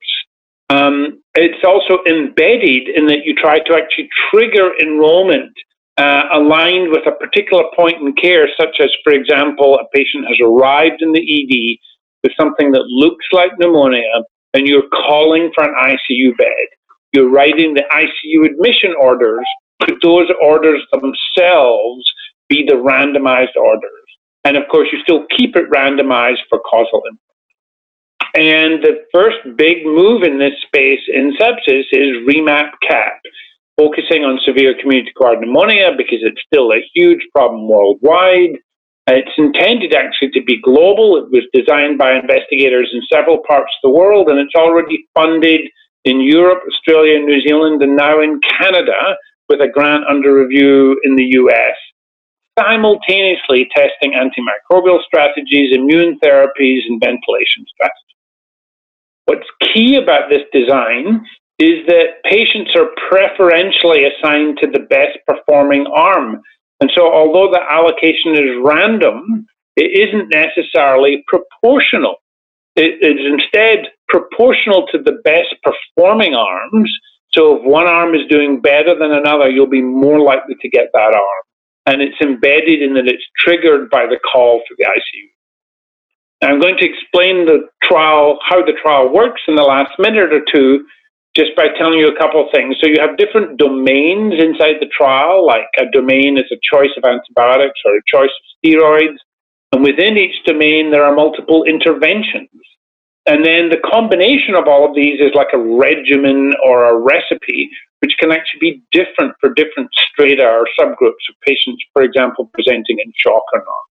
Um, it's also embedded in that you try to actually trigger enrollment uh, aligned with a particular point in care, such as, for example, a patient has arrived in the ED with something that looks like pneumonia and you're calling for an ICU bed. You're writing the ICU admission orders. Could those orders themselves be the randomized orders? And of course, you still keep it randomized for causal influence. And the first big move in this space in sepsis is REMAP CAP. focusing on severe community acquired pneumonia because it's still a huge problem worldwide. It's intended actually to be global. It was designed by investigators in several parts of the world, and it's already funded in Europe, Australia, New Zealand, and now in Canada with a grant under review in the US, simultaneously testing antimicrobial strategies, immune therapies, and ventilation strategies. What's key about this design is that patients are preferentially assigned to the best performing arm. And so, although the allocation is random, it isn't necessarily proportional. It is instead proportional to the best performing arms. So, if one arm is doing better than another, you'll be more likely to get that arm. And it's embedded in that it's triggered by the call for the ICU. I'm going to explain the trial, how the trial works in the last minute or two, just by telling you a couple of things. So you have different domains inside the trial, like a domain is a choice of antibiotics or a choice of steroids. And within each domain, there are multiple interventions. And then the combination of all of these is like a regimen or a recipe, which can actually be different for different strata or subgroups of patients, for example, presenting in shock or not.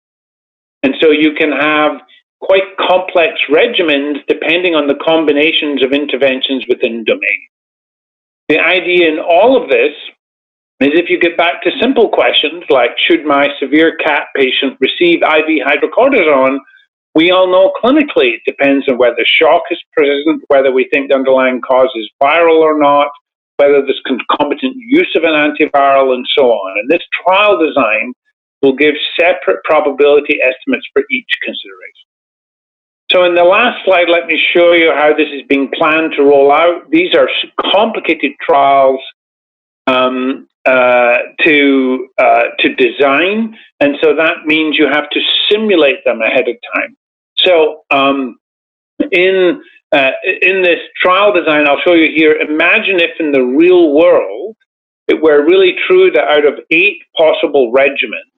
And so you can have quite complex regimens depending on the combinations of interventions within domain. The idea in all of this is if you get back to simple questions like should my severe CAP patient receive IV hydrocortisone, we all know clinically it depends on whether shock is present, whether we think the underlying cause is viral or not, whether there's concomitant use of an antiviral, and so on. And this trial design will give separate probability estimates for each consideration. So in the last slide, let me show you how this is being planned to roll out. These are complicated trials um, uh, to uh, to design, and so that means you have to simulate them ahead of time. So um, in uh, in this trial design, I'll show you here. Imagine if in the real world it were really true that out of eight possible regimens,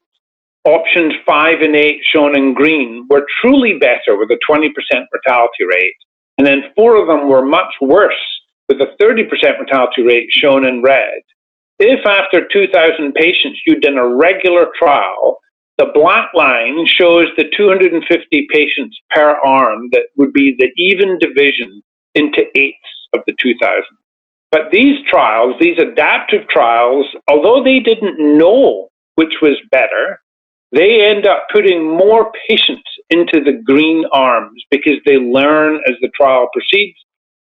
options five and eight, shown in green, were truly better with a 20% mortality rate. And then four of them were much worse with a 30% mortality rate shown in red. If after 2,000 patients you'd done a regular trial, the black line shows the 250 patients per arm that would be the even division into eighths of the 2,000. But these trials, these adaptive trials, although they didn't know which was better, they end up putting more patients into the green arms because they learn as the trial proceeds.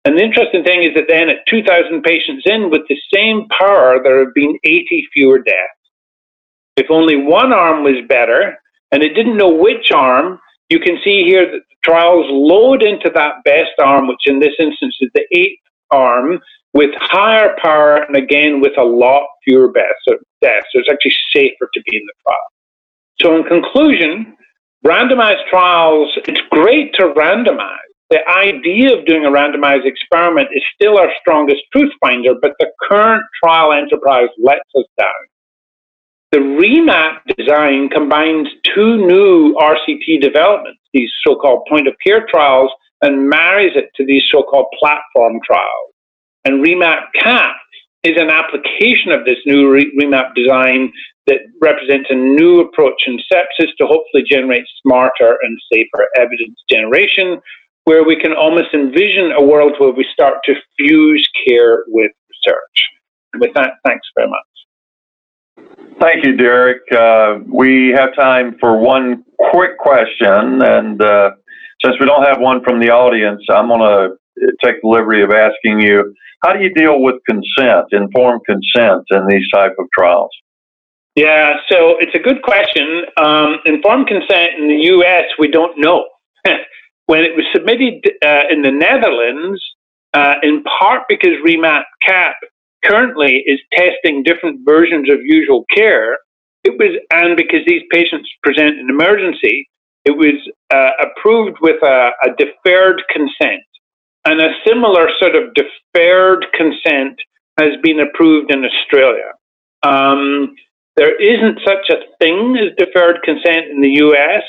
And the interesting thing is that then at 2,000 patients in with the same power, there have been 80 fewer deaths. If only one arm was better and it didn't know which arm, you can see here that the trials load into that best arm, which in this instance is the eighth arm, with higher power and again with a lot fewer deaths. So it's actually safer to be in the trial. So, in conclusion, randomized trials, it's great to randomize. The idea of doing a randomized experiment is still our strongest truth finder, but the current trial enterprise lets us down. The REMAP design combines two new RCT developments, these so called point of care trials, and marries it to these so called platform trials. And REMAP CAP is an application of this new REMAP design that represents a new approach in sepsis to hopefully generate smarter and safer evidence generation, where we can almost envision a world where we start to fuse care with research. And with that, thanks very much. Thank you, Derek. Uh, we have time for one quick question, and uh, since we don't have one from the audience, I'm going to take the liberty of asking you how do you deal with consent, informed consent in these type of trials? Yeah, so it's a good question. Um, informed consent in the U.S., we don't know. [laughs] when it was submitted uh, in the Netherlands, uh, in part because REMAP CAP currently is testing different versions of usual care, it was, and because these patients present an emergency, it was uh, approved with a, a deferred consent. And a similar sort of deferred consent has been approved in Australia. Um, there isn't such a thing as deferred consent in the US.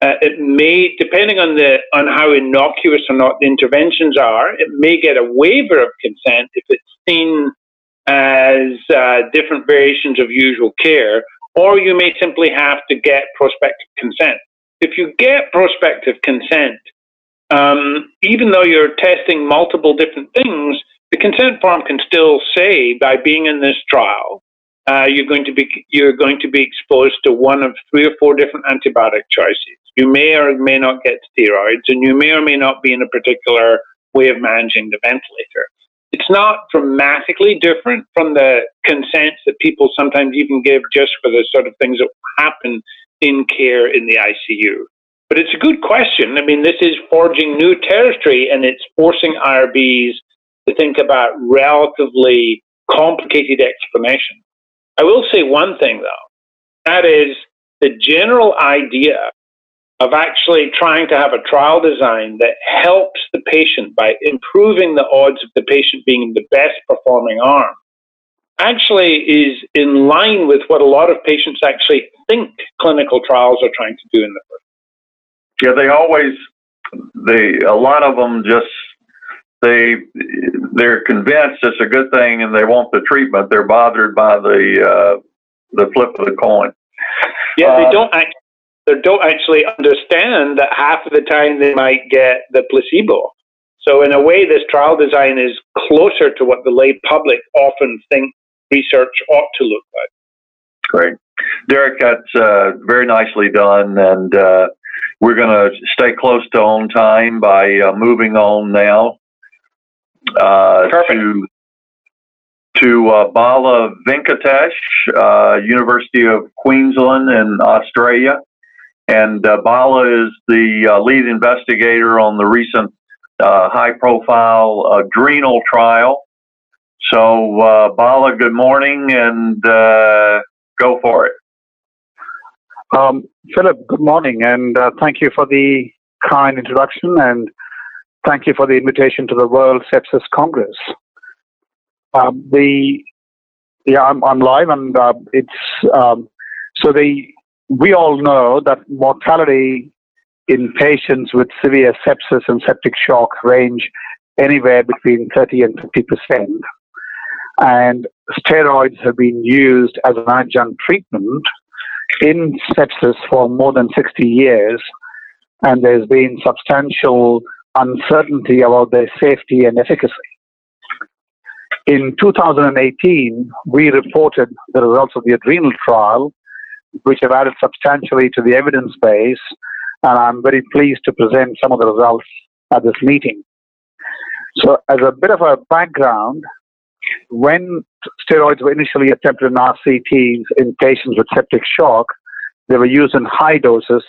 Uh, it may, depending on the on how innocuous or not the interventions are, it may get a waiver of consent if it's seen as uh, different variations of usual care, or you may simply have to get prospective consent. If you get prospective consent, um, even though you're testing multiple different things, the consent form can still say, by being in this trial, uh, you're going to be you're going to be exposed to one of three or four different antibiotic choices. You may or may not get steroids, and you may or may not be in a particular way of managing the ventilator. It's not dramatically different from the consents that people sometimes even give just for the sort of things that happen in care in the ICU. But it's a good question. I mean, this is forging new territory and it's forcing IRBs to think about relatively complicated explanations. I will say one thing though. That is the general idea of actually trying to have a trial design that helps the patient by improving the odds of the patient being the best performing arm actually is in line with what a lot of patients actually think clinical trials are trying to do in the first. Yeah, they always they a lot of them just they they're convinced it's a good thing and they want the treatment. They're bothered by the uh, the flip of the coin. Yeah, they uh, don't act, they don't actually understand that half of the time they might get the placebo. So in a way, this trial design is closer to what the lay public often think research ought to look like. Great, Derek. That's uh, very nicely done, and uh, we're going to stay close to on time by uh, moving on now uh, to to uh, Bala Venkatesh, uh, University of Queensland in Australia. And uh, Bala is the uh, lead investigator on the recent uh, high profile adrenal trial. So, Bala, good morning and go for it. Um, Philip, good morning, and thank you for the kind introduction and Thank you for the invitation to the World Sepsis Congress. Um, the yeah, I'm, I'm live, and uh, it's um, so the we all know that mortality in patients with severe sepsis and septic shock range anywhere between 30 and 50 percent, and steroids have been used as an adjunct treatment in sepsis for more than 60 years, and there's been substantial uncertainty about their safety and efficacy. In 2018, we reported the results of the adrenal trial, which have added substantially to the evidence base, and I'm very pleased to present some of the results at this meeting. So, as a bit of a background, when steroids were initially attempted in RCTs in patients with septic shock, they were used in high doses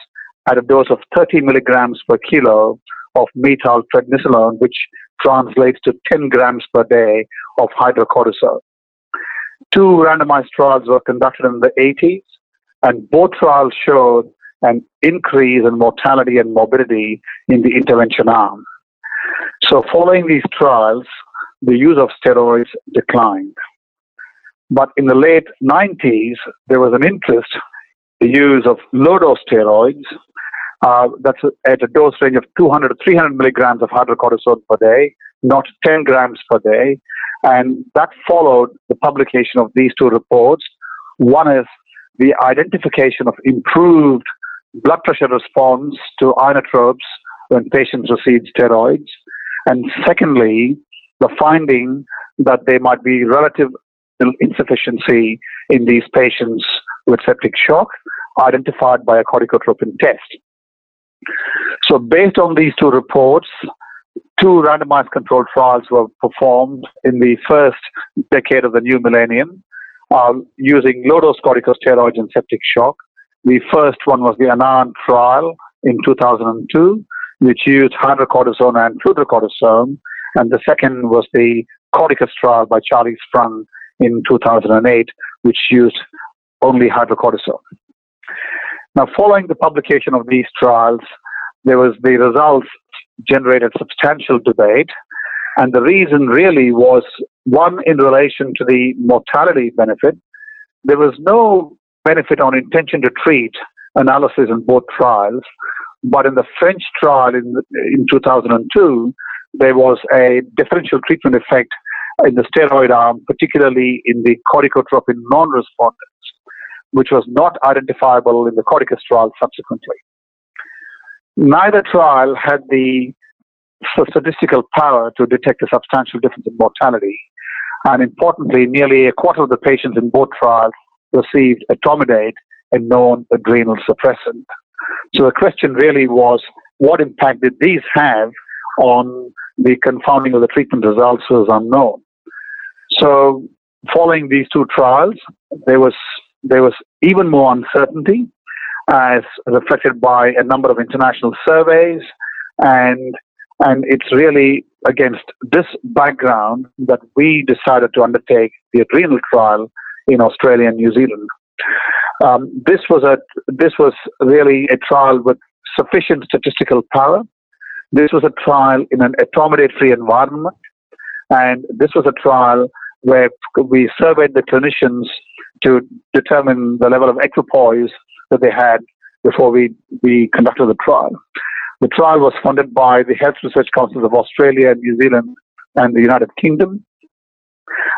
at a dose of 30 milligrams per kilo of methylprednisolone, which translates to 10 grams per day of hydrocortisone. Two randomized trials were conducted in the 80s, and both trials showed an increase in mortality and morbidity in the intervention arm. So, following these trials, the use of steroids declined. But in the late 90s, there was an interest in the use of low dose steroids uh, that's at a dose range of 200 to 300 milligrams of hydrocortisone per day, not 10 grams per day. And that followed the publication of these two reports. One is the identification of improved blood pressure response to inotropes when patients receive steroids. And secondly, the finding that there might be relative insufficiency in these patients with septic shock identified by a corticotropin test. So, based on these two reports, two randomized controlled trials were performed in the first decade of the new millennium uh, using low dose corticosteroids in septic shock. The first one was the Annane trial in 2002, which used hydrocortisone and fludrocortisone, and the second was the Corticus trial by Charlie Sprung in 2008, which used only hydrocortisone. Now, following the publication of these trials, there was the results generated substantial debate. And the reason really was one in relation to the mortality benefit. There was no benefit on intention to treat analysis in both trials. But in the French trial in, in 2002, there was a differential treatment effect in the steroid arm, particularly in the corticotropin non-responders, which was not identifiable in the Corticus trial subsequently. Neither trial had the statistical power to detect a substantial difference in mortality. And importantly, nearly a quarter of the patients in both trials received etomidate, a known adrenal suppressant. So the question really was, what impact did these have on the confounding of the treatment results was unknown. So following these two trials, there was there was even more uncertainty as reflected by a number of international surveys and and it's really against this background that we decided to undertake the adrenal trial in Australia and New Zealand. Um, this was a this was really a trial with sufficient statistical power. This was a trial in an etomidate-free environment, and this was a trial where we surveyed the clinicians to determine the level of equipoise that they had before we, we conducted the trial. The trial was funded by the Health Research Councils of Australia, New Zealand, and the United Kingdom.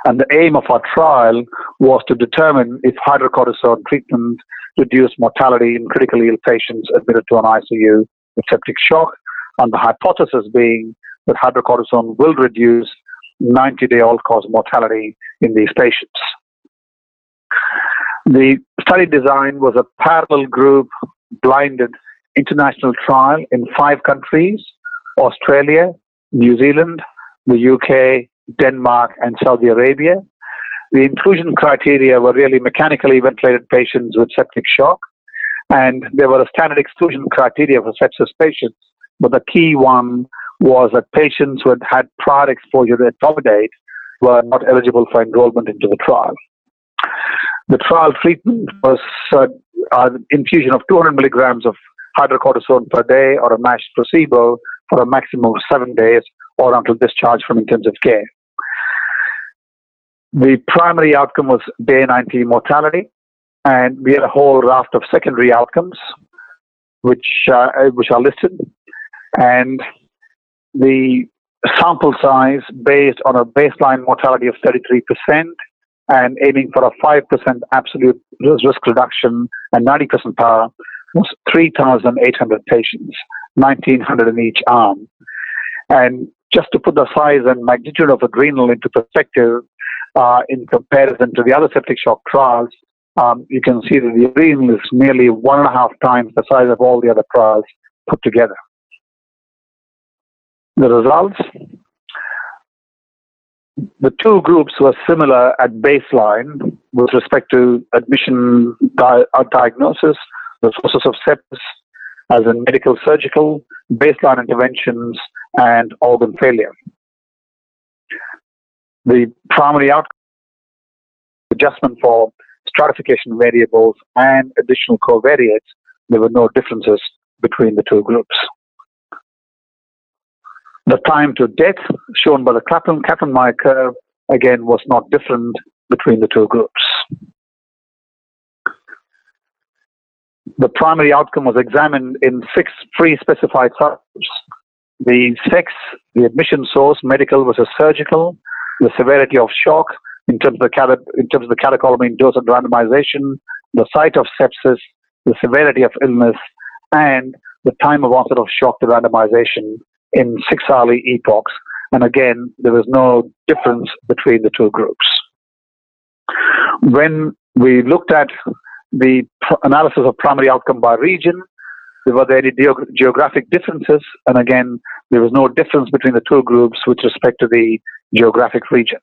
And the aim of our trial was to determine if hydrocortisone treatment reduced mortality in critically ill patients admitted to an ICU with septic shock, and the hypothesis being that hydrocortisone will reduce 90 day all cause mortality in these patients. The study design was a parallel group, blinded international trial in five countries Australia, New Zealand, the UK, Denmark, and Saudi Arabia. The inclusion criteria were really mechanically ventilated patients with septic shock, and there were a standard exclusion criteria for sepsis patients. But the key one was that patients who had had prior exposure to etomidate were not eligible for enrollment into the trial. The trial treatment was uh, an infusion of 200 milligrams of hydrocortisone per day or a matched placebo for a maximum of seven days or until discharge from intensive care. The primary outcome was day 90 mortality, and we had a whole raft of secondary outcomes, which uh, which are listed, and the sample size based on a baseline mortality of 33% and aiming for a 5% absolute risk reduction and 90% power was 3,800 patients, 1,900 in each arm. And just to put the size and magnitude of adrenal into perspective, uh, in comparison to the other septic shock trials, um, you can see that the adrenal is nearly one and a half times the size of all the other trials put together the results. The two groups were similar at baseline with respect to admission di- uh, diagnosis, the sources of sepsis, as in medical surgical, baseline interventions, and organ failure. The primary outcome adjustment for stratification variables and additional covariates, there were no differences between the two groups. The time to death shown by the Kaplan Kaplan-Meier curve again was not different between the two groups. The primary outcome was examined in six pre-specified subgroups. The sex, the admission source, medical versus surgical, the severity of shock in terms of the, in terms of the catecholamine dose and randomization, the site of sepsis, the severity of illness, and the time of onset of shock to randomization in six hourly epochs. And again, there was no difference between the two groups. When we looked at the analysis of primary outcome by region, were there any geographic differences, and again, there was no difference between the two groups with respect to the geographic region.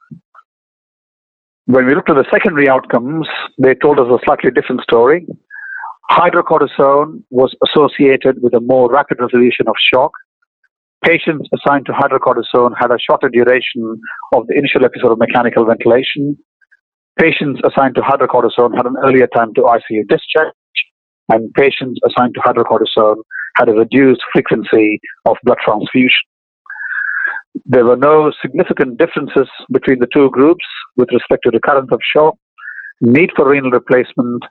When we looked at the secondary outcomes, they told us a slightly different story. Hydrocortisone was associated with a more rapid resolution of shock Patients assigned to hydrocortisone had a shorter duration of the initial episode of mechanical ventilation. Patients assigned to hydrocortisone had an earlier time to ICU discharge, and patients assigned to hydrocortisone had a reduced frequency of blood transfusion. There were no significant differences between the two groups with respect to recurrence of shock, need for renal replacement,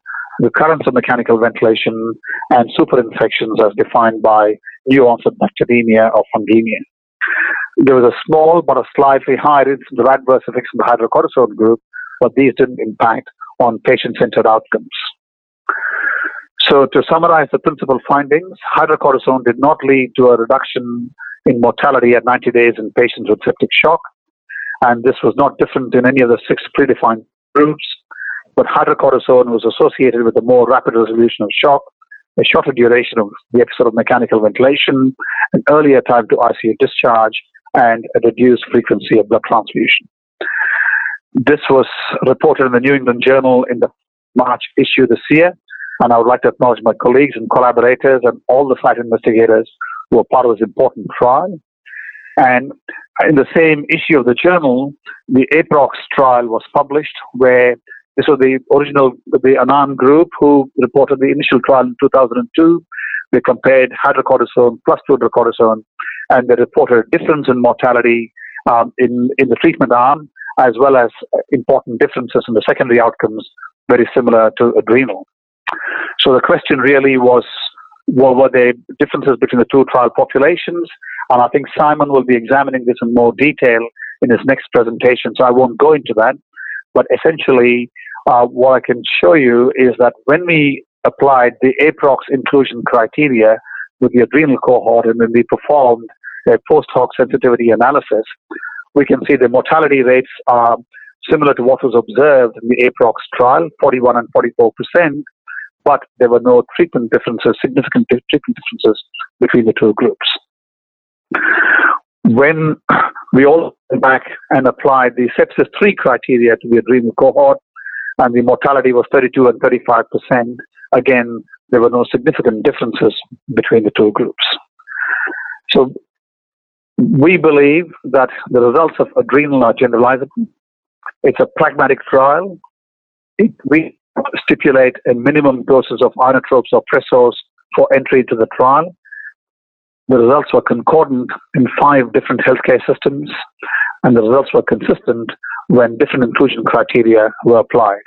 recurrence of mechanical ventilation, and superinfections as defined by new onset bacteremia or fungemia. there was a small but a slightly higher incidence of adverse effects in the hydrocortisone group, but these didn't impact on patient-centered outcomes. So to summarize the principal findings, hydrocortisone did not lead to a reduction in mortality at 90 days in patients with septic shock, and this was not different in any of the six predefined groups, but hydrocortisone was associated with a more rapid resolution of shock, a shorter duration of the episode of mechanical ventilation, an earlier time to ICU discharge, and a reduced frequency of blood transfusion. This was reported in the New England Journal in the March issue this year, and I would like to acknowledge my colleagues and collaborators and all the site investigators who were part of this important trial. And in the same issue of the journal, the APROX trial was published, where this was the original, the Annane group who reported the initial trial in 2002. They compared hydrocortisone plus fludrocortisone, and they reported a difference in mortality um, in, in the treatment arm, as well as important differences in the secondary outcomes, very similar to adrenal. So the question really was, what were the differences between the two trial populations? And I think Simon will be examining this in more detail in his next presentation, so I won't go into that. But essentially, uh, what I can show you is that when we applied the APROX inclusion criteria with the adrenal cohort and when we performed a post hoc sensitivity analysis, we can see the mortality rates are similar to what was observed in the APROX trial, 41 and 44 percent, but there were no treatment differences, significant treatment differences between the two groups. When we all went back and applied the sepsis 3 criteria to the adrenal cohort, and the mortality was 32 and 35 percent, again, there were no significant differences between the two groups. So we believe that the results of adrenal are generalizable. It's a pragmatic trial. It, we stipulate a minimum doses of inotropes or pressors for entry into the trial. The results were concordant in five different healthcare systems, and the results were consistent when different inclusion criteria were applied.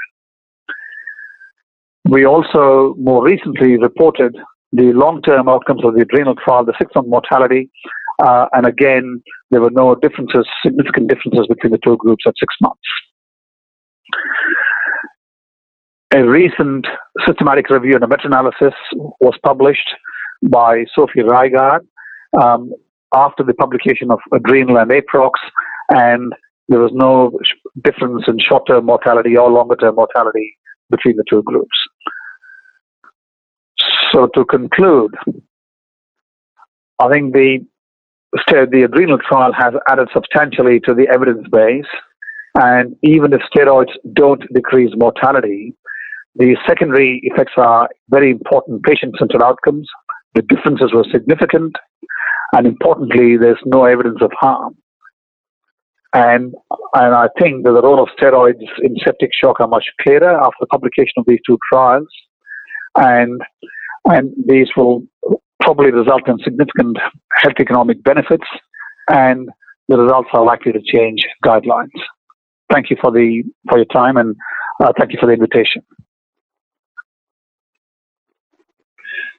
We also more recently reported the long-term outcomes of the adrenal trial, the six-month mortality, uh, and again, there were no differences, significant differences between the two groups at six months. A recent systematic review and a meta-analysis was published by Sofie Rygård um, after the publication of Adrenal and Aprox, and there was no difference in short-term mortality or longer-term mortality between the two groups. So to conclude, I think the the adrenal trial has added substantially to the evidence base, and even if steroids don't decrease mortality, the secondary effects are very important patient-centered outcomes. The differences were significant, and importantly, there's no evidence of harm. And, and I think that the role of steroids in septic shock are much clearer after the publication of these two trials. And, and these will probably result in significant health economic benefits, and the results are likely to change guidelines. Thank you for the for your time, and uh, thank you for the invitation.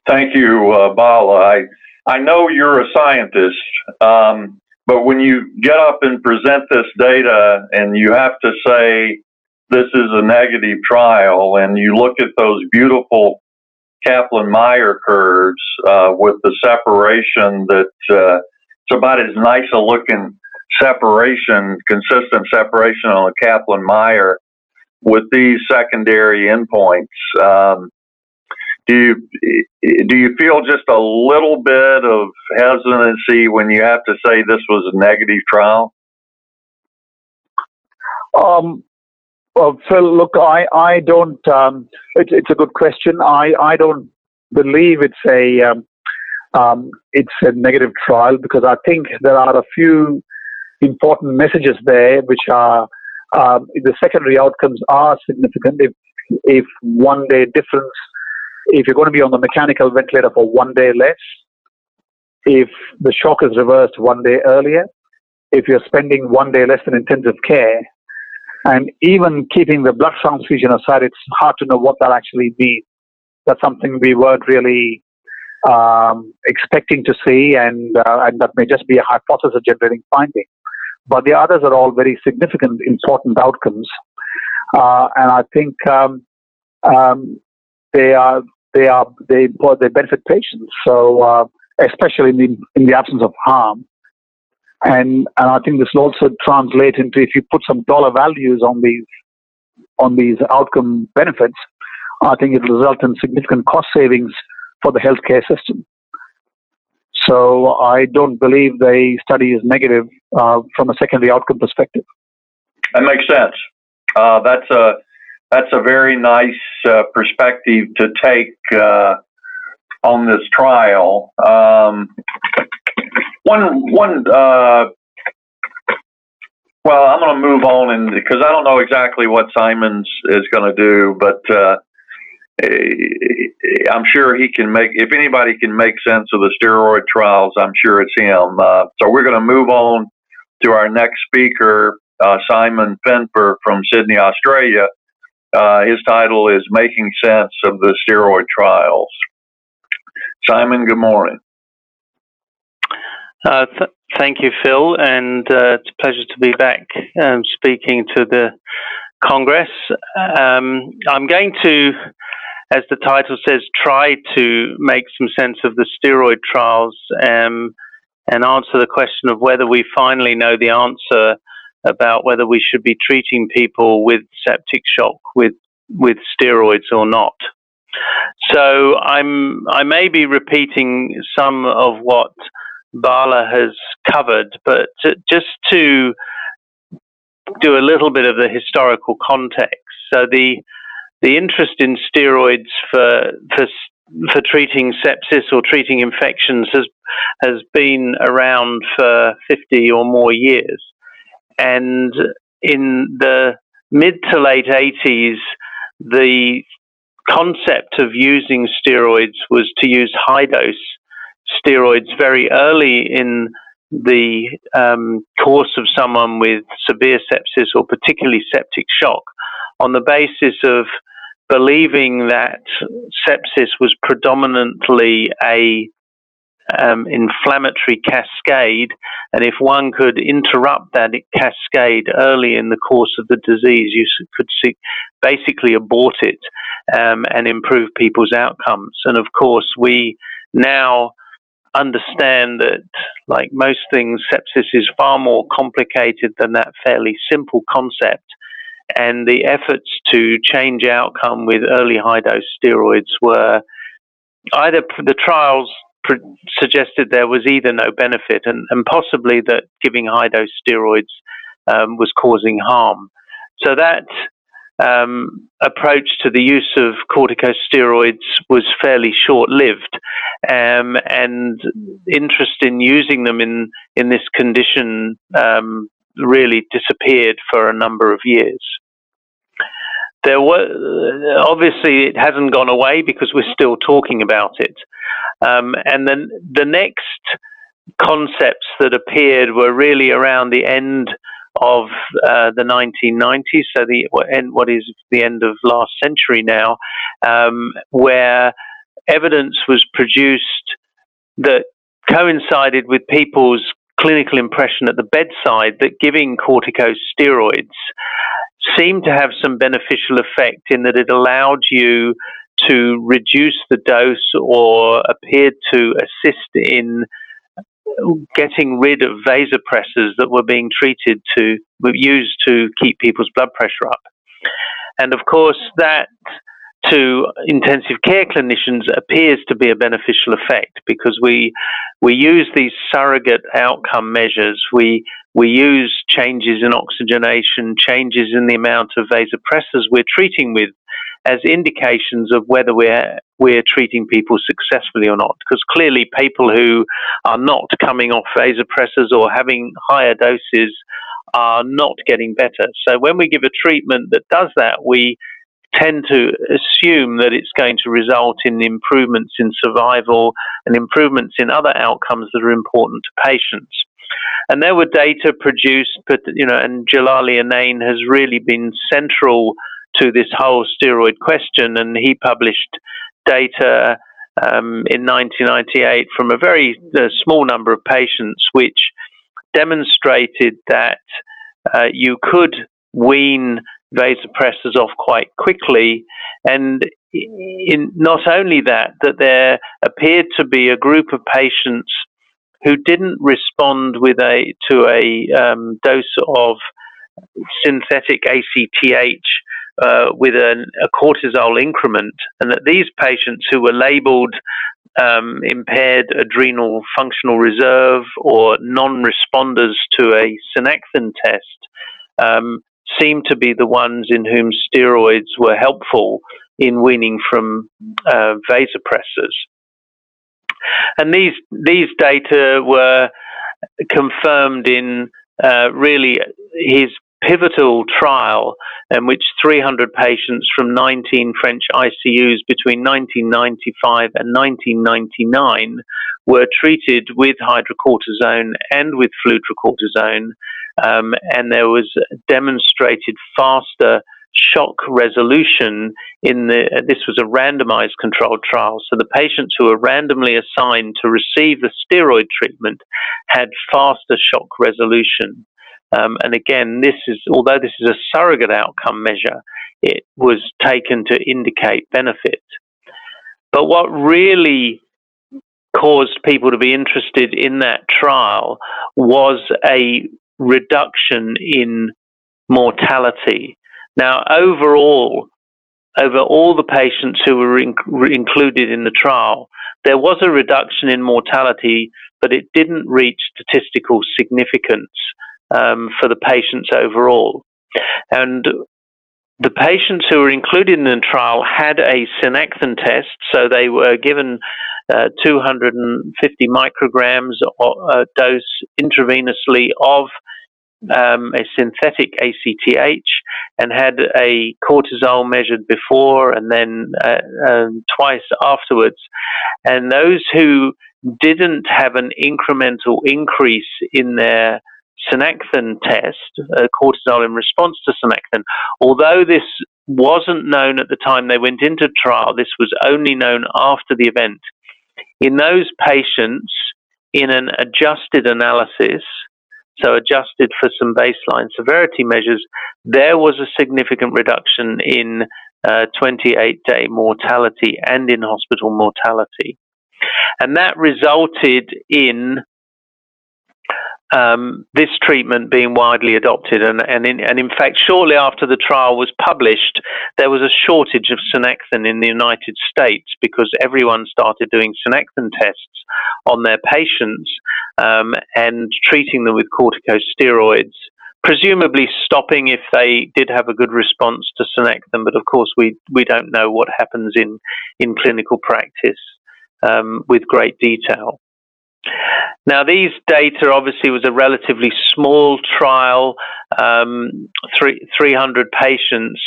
Thank you, uh, Bala. I I know you're a scientist, um, but when you get up and present this data, and you have to say this is a negative trial, and you look at those beautiful Kaplan Meier curves uh, with the separation that uh, it's about as nice a looking separation, consistent separation on the Kaplan Meier with these secondary endpoints. Um, do you do you feel just a little bit of hesitancy when you have to say this was a negative trial? Um, well, Phil, look, I, I don't, um, it, it's a good question. I, I don't believe it's a, um, um, it's a negative trial because I think there are a few important messages there which are, um, the secondary outcomes are significant. If, if one day difference, if you're going to be on the mechanical ventilator for one day less, if the shock is reversed one day earlier, if you're spending one day less in intensive care, and even keeping the blood transfusion aside, it's hard to know what that actually means. That's something we weren't really um, expecting to see, and, uh, and that may just be a hypothesis generating finding. But the others are all very significant, important outcomes. Uh, and I think um, um, they are they are they they benefit patients. So uh, especially in the, in the absence of harm. And and I think this will also translate into if you put some dollar values on these on these outcome benefits, I think it will result in significant cost savings for the healthcare system. So I don't believe the study is negative uh, from a secondary outcome perspective. That makes sense. Uh, that's a that's a very nice uh, perspective to take uh, on this trial. Um, one one. Uh, well, I'm going to move on, and because I don't know exactly what Simons is going to do, but uh, I'm sure he can make. If anybody can make sense of the steroid trials, I'm sure it's him. Uh, so we're going to move on to our next speaker, uh, Simon Finfer from Sydney, Australia. Uh, his title is Making Sense of the Steroid Trials. Simon, good morning. Uh, th- thank you, Phil, and uh, it's a pleasure to be back um, speaking to the Congress. Um, I'm going to, as the title says, try to make some sense of the steroid trials um, and answer the question of whether we finally know the answer about whether we should be treating people with septic shock with with steroids or not. So I'm I may be repeating some of what Bala has covered, but to, just to do a little bit of the historical context. So the the interest in steroids for for for treating sepsis or treating infections has has been around for 50 or more years. And in the mid to late 80s, the concept of using steroids was to use high dose steroids very early in the um, course of someone with severe sepsis or particularly septic shock on the basis of believing that sepsis was predominantly a um, inflammatory cascade, and if one could interrupt that cascade early in the course of the disease, you could see, basically abort it um, and improve people's outcomes. And of course, we now understand that, like most things, sepsis is far more complicated than that fairly simple concept. And the efforts to change outcome with early high dose steroids were either the trials suggested there was either no benefit and, and possibly that giving high dose steroids um, was causing harm. So that um, approach to the use of corticosteroids was fairly short lived, um, and interest in using them in, in this condition um, really disappeared for a number of years. There were obviously it hasn't gone away because we're still talking about it. Um, and then the next concepts that appeared were really around the end of uh, the 1990s, so the what is the end of last century now, um, where evidence was produced that coincided with people's clinical impression at the bedside that giving corticosteroids seemed to have some beneficial effect in that it allowed you to reduce the dose or appeared to assist in getting rid of vasopressors that were being treated to used to keep people's blood pressure up. And of course, that to intensive care clinicians appears to be a beneficial effect because we we use these surrogate outcome measures. We we use changes in oxygenation, changes in the amount of vasopressors we're treating with as indications of whether we're we're treating people successfully or not. Because clearly, people who are not coming off vasopressors or having higher doses are not getting better. So when we give a treatment that does that, we tend to assume that it's going to result in improvements in survival and improvements in other outcomes that are important to patients. And there were data produced, but you know, and Djillali Annane has really been central to this whole steroid question, and he published data um, in 1998 from a very uh, small number of patients, which demonstrated that uh, you could wean vasopressors off quite quickly, and in not only that, that there appeared to be a group of patients who didn't respond with a to a um, dose of synthetic ACTH uh, with an, a cortisol increment, and that these patients who were labeled um, impaired adrenal functional reserve or non responders to a Synacthen test um, seem to be the ones in whom steroids were helpful in weaning from uh, vasopressors. And these, these data were confirmed in uh, really his pivotal trial in which 300 patients from 19 French ICUs between 1995 and 1999 were treated with hydrocortisone and with fludrocortisone, um, and there was demonstrated faster shock resolution in the this was a randomized controlled trial so the patients who were randomly assigned to receive the steroid treatment had faster shock resolution um, and again, this is although this is a surrogate outcome measure, it was taken to indicate benefit. But what really caused people to be interested in that trial was a reduction in mortality. Now, overall, over all the patients who were in, included in the trial, there was a reduction in mortality, but it didn't reach statistical significance um, for the patients overall. And the patients who were included in the trial had a Synacthen test, so they were given uh, 250 micrograms uh, dose intravenously of um, a synthetic ACTH and had a cortisol measured before and then uh, um, twice afterwards. And those who didn't have an incremental increase in their Synacthen test, uh, cortisol in response to Synacthen, although this wasn't known at the time they went into trial, this was only known after the event. In those patients, in an adjusted analysis, so adjusted for some baseline severity measures, there was a significant reduction in uh, 28 day mortality and in hospital mortality. And that resulted in um, this treatment being widely adopted. And, and, in, and in fact, shortly after the trial was published, there was a shortage of Synacthen in the United States because everyone started doing Synacthen tests on their patients um, and treating them with corticosteroids. Presumably stopping if they did have a good response to Synacthen, but of course we, we don't know what happens in, in clinical practice um, with great detail. Now, these data obviously was a relatively small trial, um, three, 300 patients,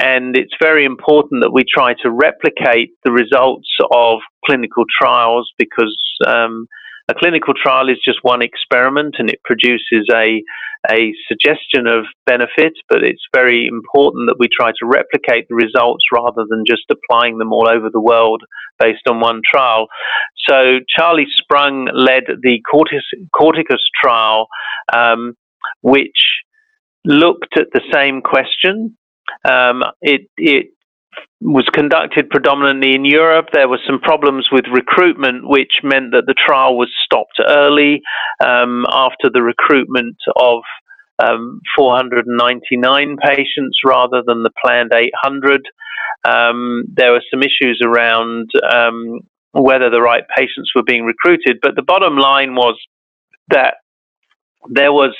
and it's very important that we try to replicate the results of clinical trials because um, a clinical trial is just one experiment and it produces a, a suggestion of benefit, but it's very important that we try to replicate the results rather than just applying them all over the world based on one trial. So Charlie Sprung led the Cortis, Corticus trial, um, which looked at the same question. Um, it, it was conducted predominantly in Europe. There were some problems with recruitment, which meant that the trial was stopped early um, after the recruitment of um, 499 patients rather than the planned 800. Um, there were some issues around um, whether the right patients were being recruited, but the bottom line was that there was,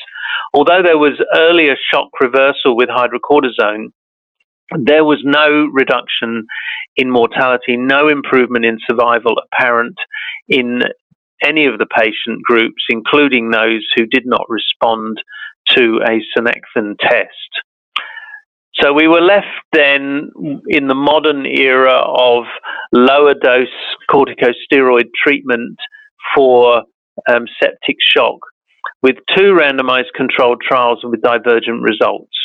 although there was earlier shock reversal with hydrocortisone, there was no reduction in mortality, no improvement in survival apparent in any of the patient groups, including those who did not respond to a Synacthen test. So we were left then in the modern era of lower dose corticosteroid treatment for um, septic shock with two randomized controlled trials with divergent results.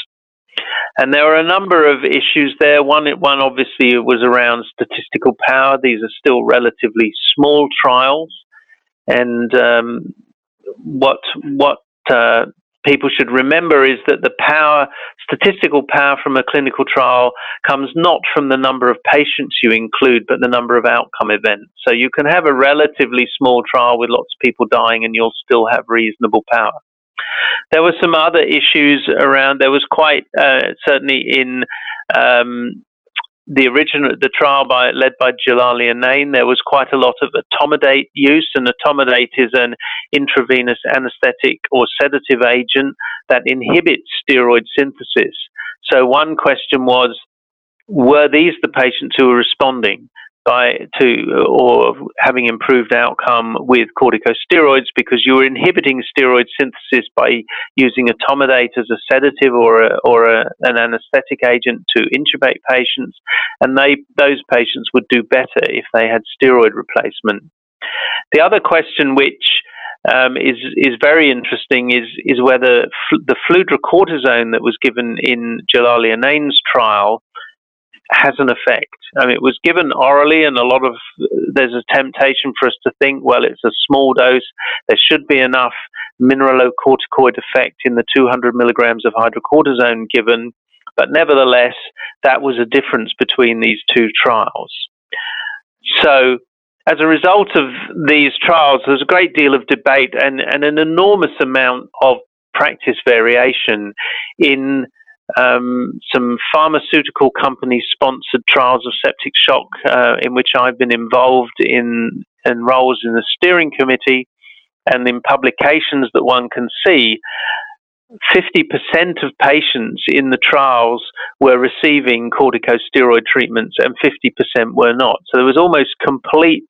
And there are a number of issues there. One, one obviously was around statistical power. These are still relatively small trials, and um, what what uh, people should remember is that the power, statistical power from a clinical trial comes not from the number of patients you include, but the number of outcome events. So you can have a relatively small trial with lots of people dying and you'll still have reasonable power. There were some other issues around. There was quite uh, certainly in um, the original the trial by led by Djillali Annane, there was quite a lot of etomidate use, and etomidate is an intravenous anesthetic or sedative agent that inhibits steroid synthesis. So one question was, were these the patients who were responding? By to or having improved outcome with corticosteroids because you were inhibiting steroid synthesis by using etomidate as a sedative or a, or a, an anesthetic agent to intubate patients, and they those patients would do better if they had steroid replacement. The other question, which um, is is very interesting, is is whether f- the fludrocortisone that was given in Djillali Annane's trial has an effect. I mean, it was given orally, and a lot of there's a temptation for us to think, well, it's a small dose. There should be enough mineralocorticoid effect in the 200 milligrams of hydrocortisone given, but nevertheless, that was a difference between these two trials. So, as a result of these trials, there's a great deal of debate and, and an enormous amount of practice variation in um, some pharmaceutical company sponsored trials of septic shock uh, in which I've been involved in, roles in the steering committee and in publications that one can see. 50% of patients in the trials were receiving corticosteroid treatments and 50% were not. So there was almost complete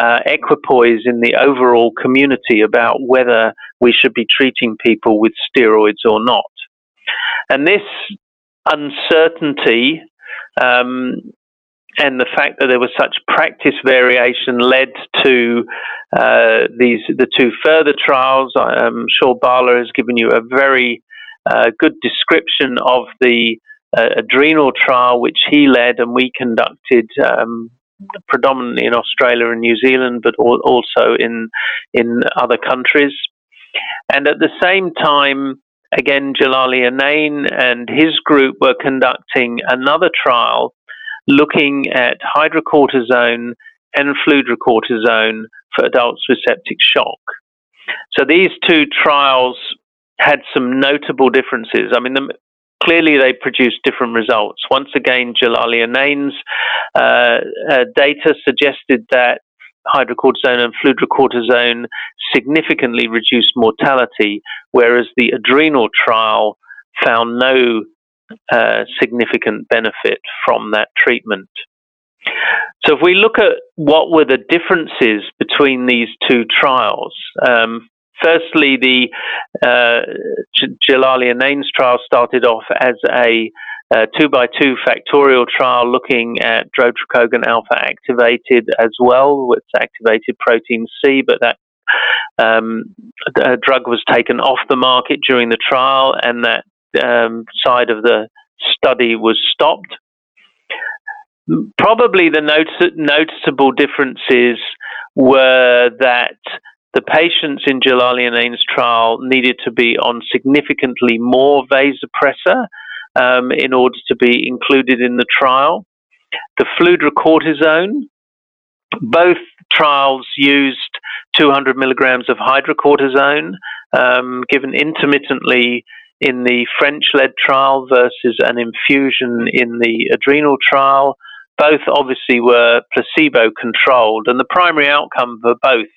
uh, equipoise in the overall community about whether we should be treating people with steroids or not. And this uncertainty um, and the fact that there was such practice variation led to uh, these the two further trials. I'm sure Bala has given you a very uh, good description of the uh, adrenal trial which he led and we conducted um, predominantly in Australia and New Zealand, but also in in other countries. And at the same time, again, Djillali Annane and his group were conducting another trial looking at hydrocortisone and fludrocortisone for adults with septic shock. So these two trials had some notable differences. I mean, the, clearly they produced different results. Once again, Djillali Annane's uh, uh, data suggested that hydrocortisone and fludrocortisone significantly reduced mortality, whereas the adrenal trial found no uh, significant benefit from that treatment. So, if we look at what were the differences between these two trials, um, firstly, the uh, Djillali Annane's trial started off as a uh, two by two factorial trial looking at drotrecogin alfa activated as well, which activated protein C, but that um, drug was taken off the market during the trial, and that um, side of the study was stopped. Probably the notice- noticeable differences were that the patients in Djillali Annane's trial needed to be on significantly more vasopressor um, in order to be included in the trial. The fludrocortisone, both trials used 200 milligrams of hydrocortisone um, given intermittently in the French led trial versus an infusion in the adrenal trial. Both obviously were placebo controlled, and the primary outcome for both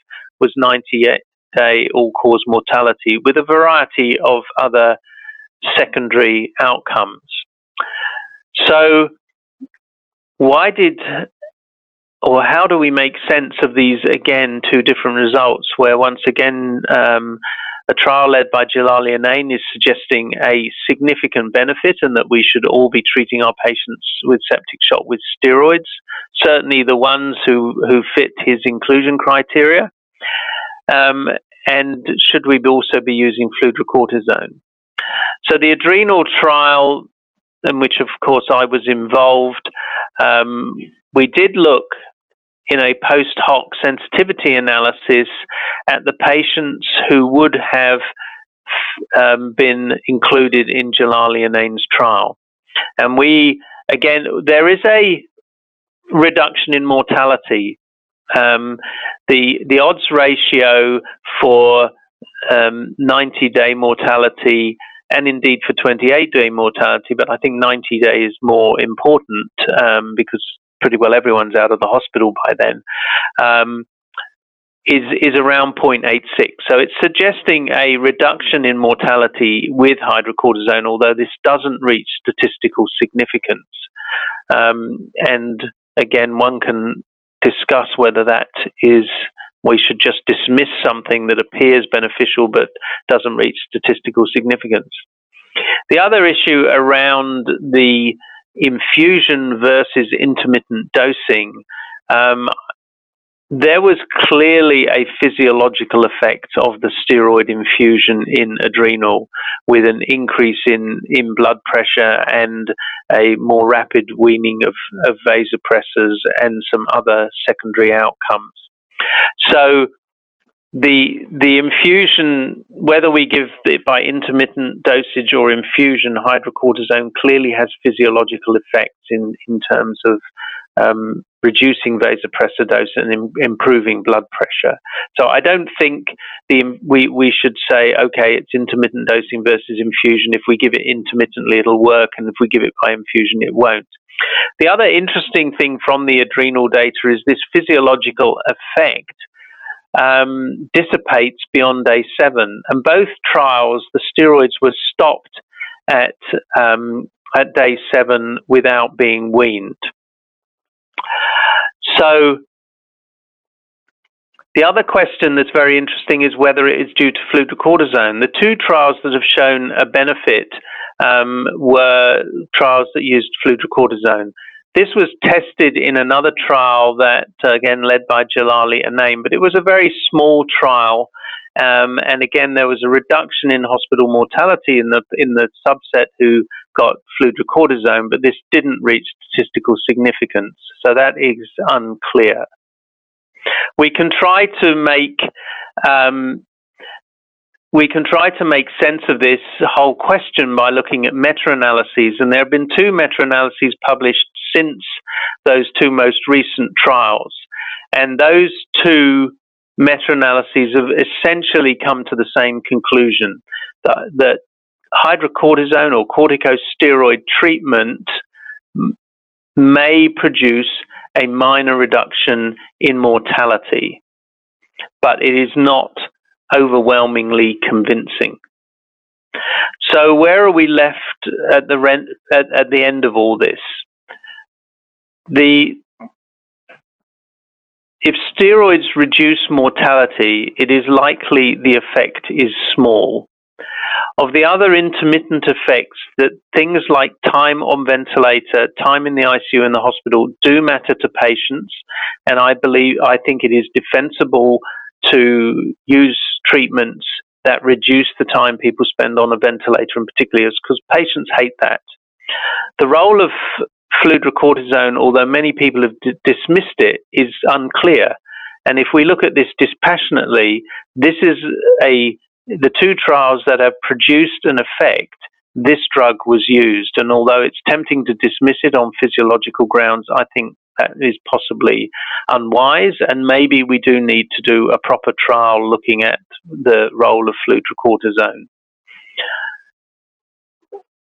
was 98 day all cause mortality with a variety of other secondary outcomes. So, why did or how do we make sense of these again two different results where once again um, a trial led by Djillali Annane is suggesting a significant benefit and that we should all be treating our patients with septic shock with steroids, certainly the ones who, who fit his inclusion criteria. Um, and should we also be using fludrocortisone? So the adrenal trial in which, of course, I was involved, um, we did look in a post hoc sensitivity analysis at the patients who would have um, been included in Djillali Annane's trial. And we, again, there is a reduction in mortality. Um, the the odds ratio for um, 90 day mortality and indeed for 28 day mortality, but I think 90 day is more important um, because pretty well everyone's out of the hospital by then. Um, is is around 0.86. So it's suggesting a reduction in mortality with hydrocortisone, although this doesn't reach statistical significance. Um, and again, one can discuss whether that is we should just dismiss something that appears beneficial but doesn't reach statistical significance. The other issue around the infusion versus intermittent dosing, um, there was clearly a physiological effect of the steroid infusion in adrenal with an increase in, in blood pressure and a more rapid weaning of, of vasopressors and some other secondary outcomes. So the the infusion, whether we give it by intermittent dosage or infusion, hydrocortisone clearly has physiological effects in in terms of um, reducing vasopressor dose and Im- improving blood pressure. So I don't think the we we should say okay, it's intermittent dosing versus infusion. If we give it intermittently, it'll work, and if we give it by infusion, it won't. The other interesting thing from the adrenal data is this physiological effect um, dissipates beyond day seven. And both trials, the steroids were stopped at um, at day seven without being weaned. So the other question that's very interesting is whether it is due to fludrocortisone. The two trials that have shown a benefit um, were trials that used fludrocortisone. This was tested in another trial that, uh, again, led by Djillali Annane, but it was a very small trial. Um, and again, there was a reduction in hospital mortality in the in the subset who got fludrocortisone, but this didn't reach statistical significance. So that is unclear. We can try to make um, we can try to make sense of this whole question by looking at meta analyses, and there have been two meta analyses published since those two most recent trials. And those two meta analyses have essentially come to the same conclusion that, that hydrocortisone or corticosteroid treatment may produce a minor reduction in mortality, but it is not overwhelmingly convincing. So where are we left at the rent, at, at the end of all this? The if steroids reduce mortality, it is likely the effect is small. Of the other intermittent effects, that things like time on ventilator, time in the ICU in the hospital do matter to patients, and I believe I think it is defensible to use treatments that reduce the time people spend on a ventilator, and particularly because patients hate that. The role of fludrocortisone, although many people have d- dismissed it, is unclear. And if we look at this dispassionately, this is a the two trials that have produced an effect. This drug was used, and although it's tempting to dismiss it on physiological grounds, I think that is possibly unwise, and maybe we do need to do a proper trial looking at the role of fludrocortisone.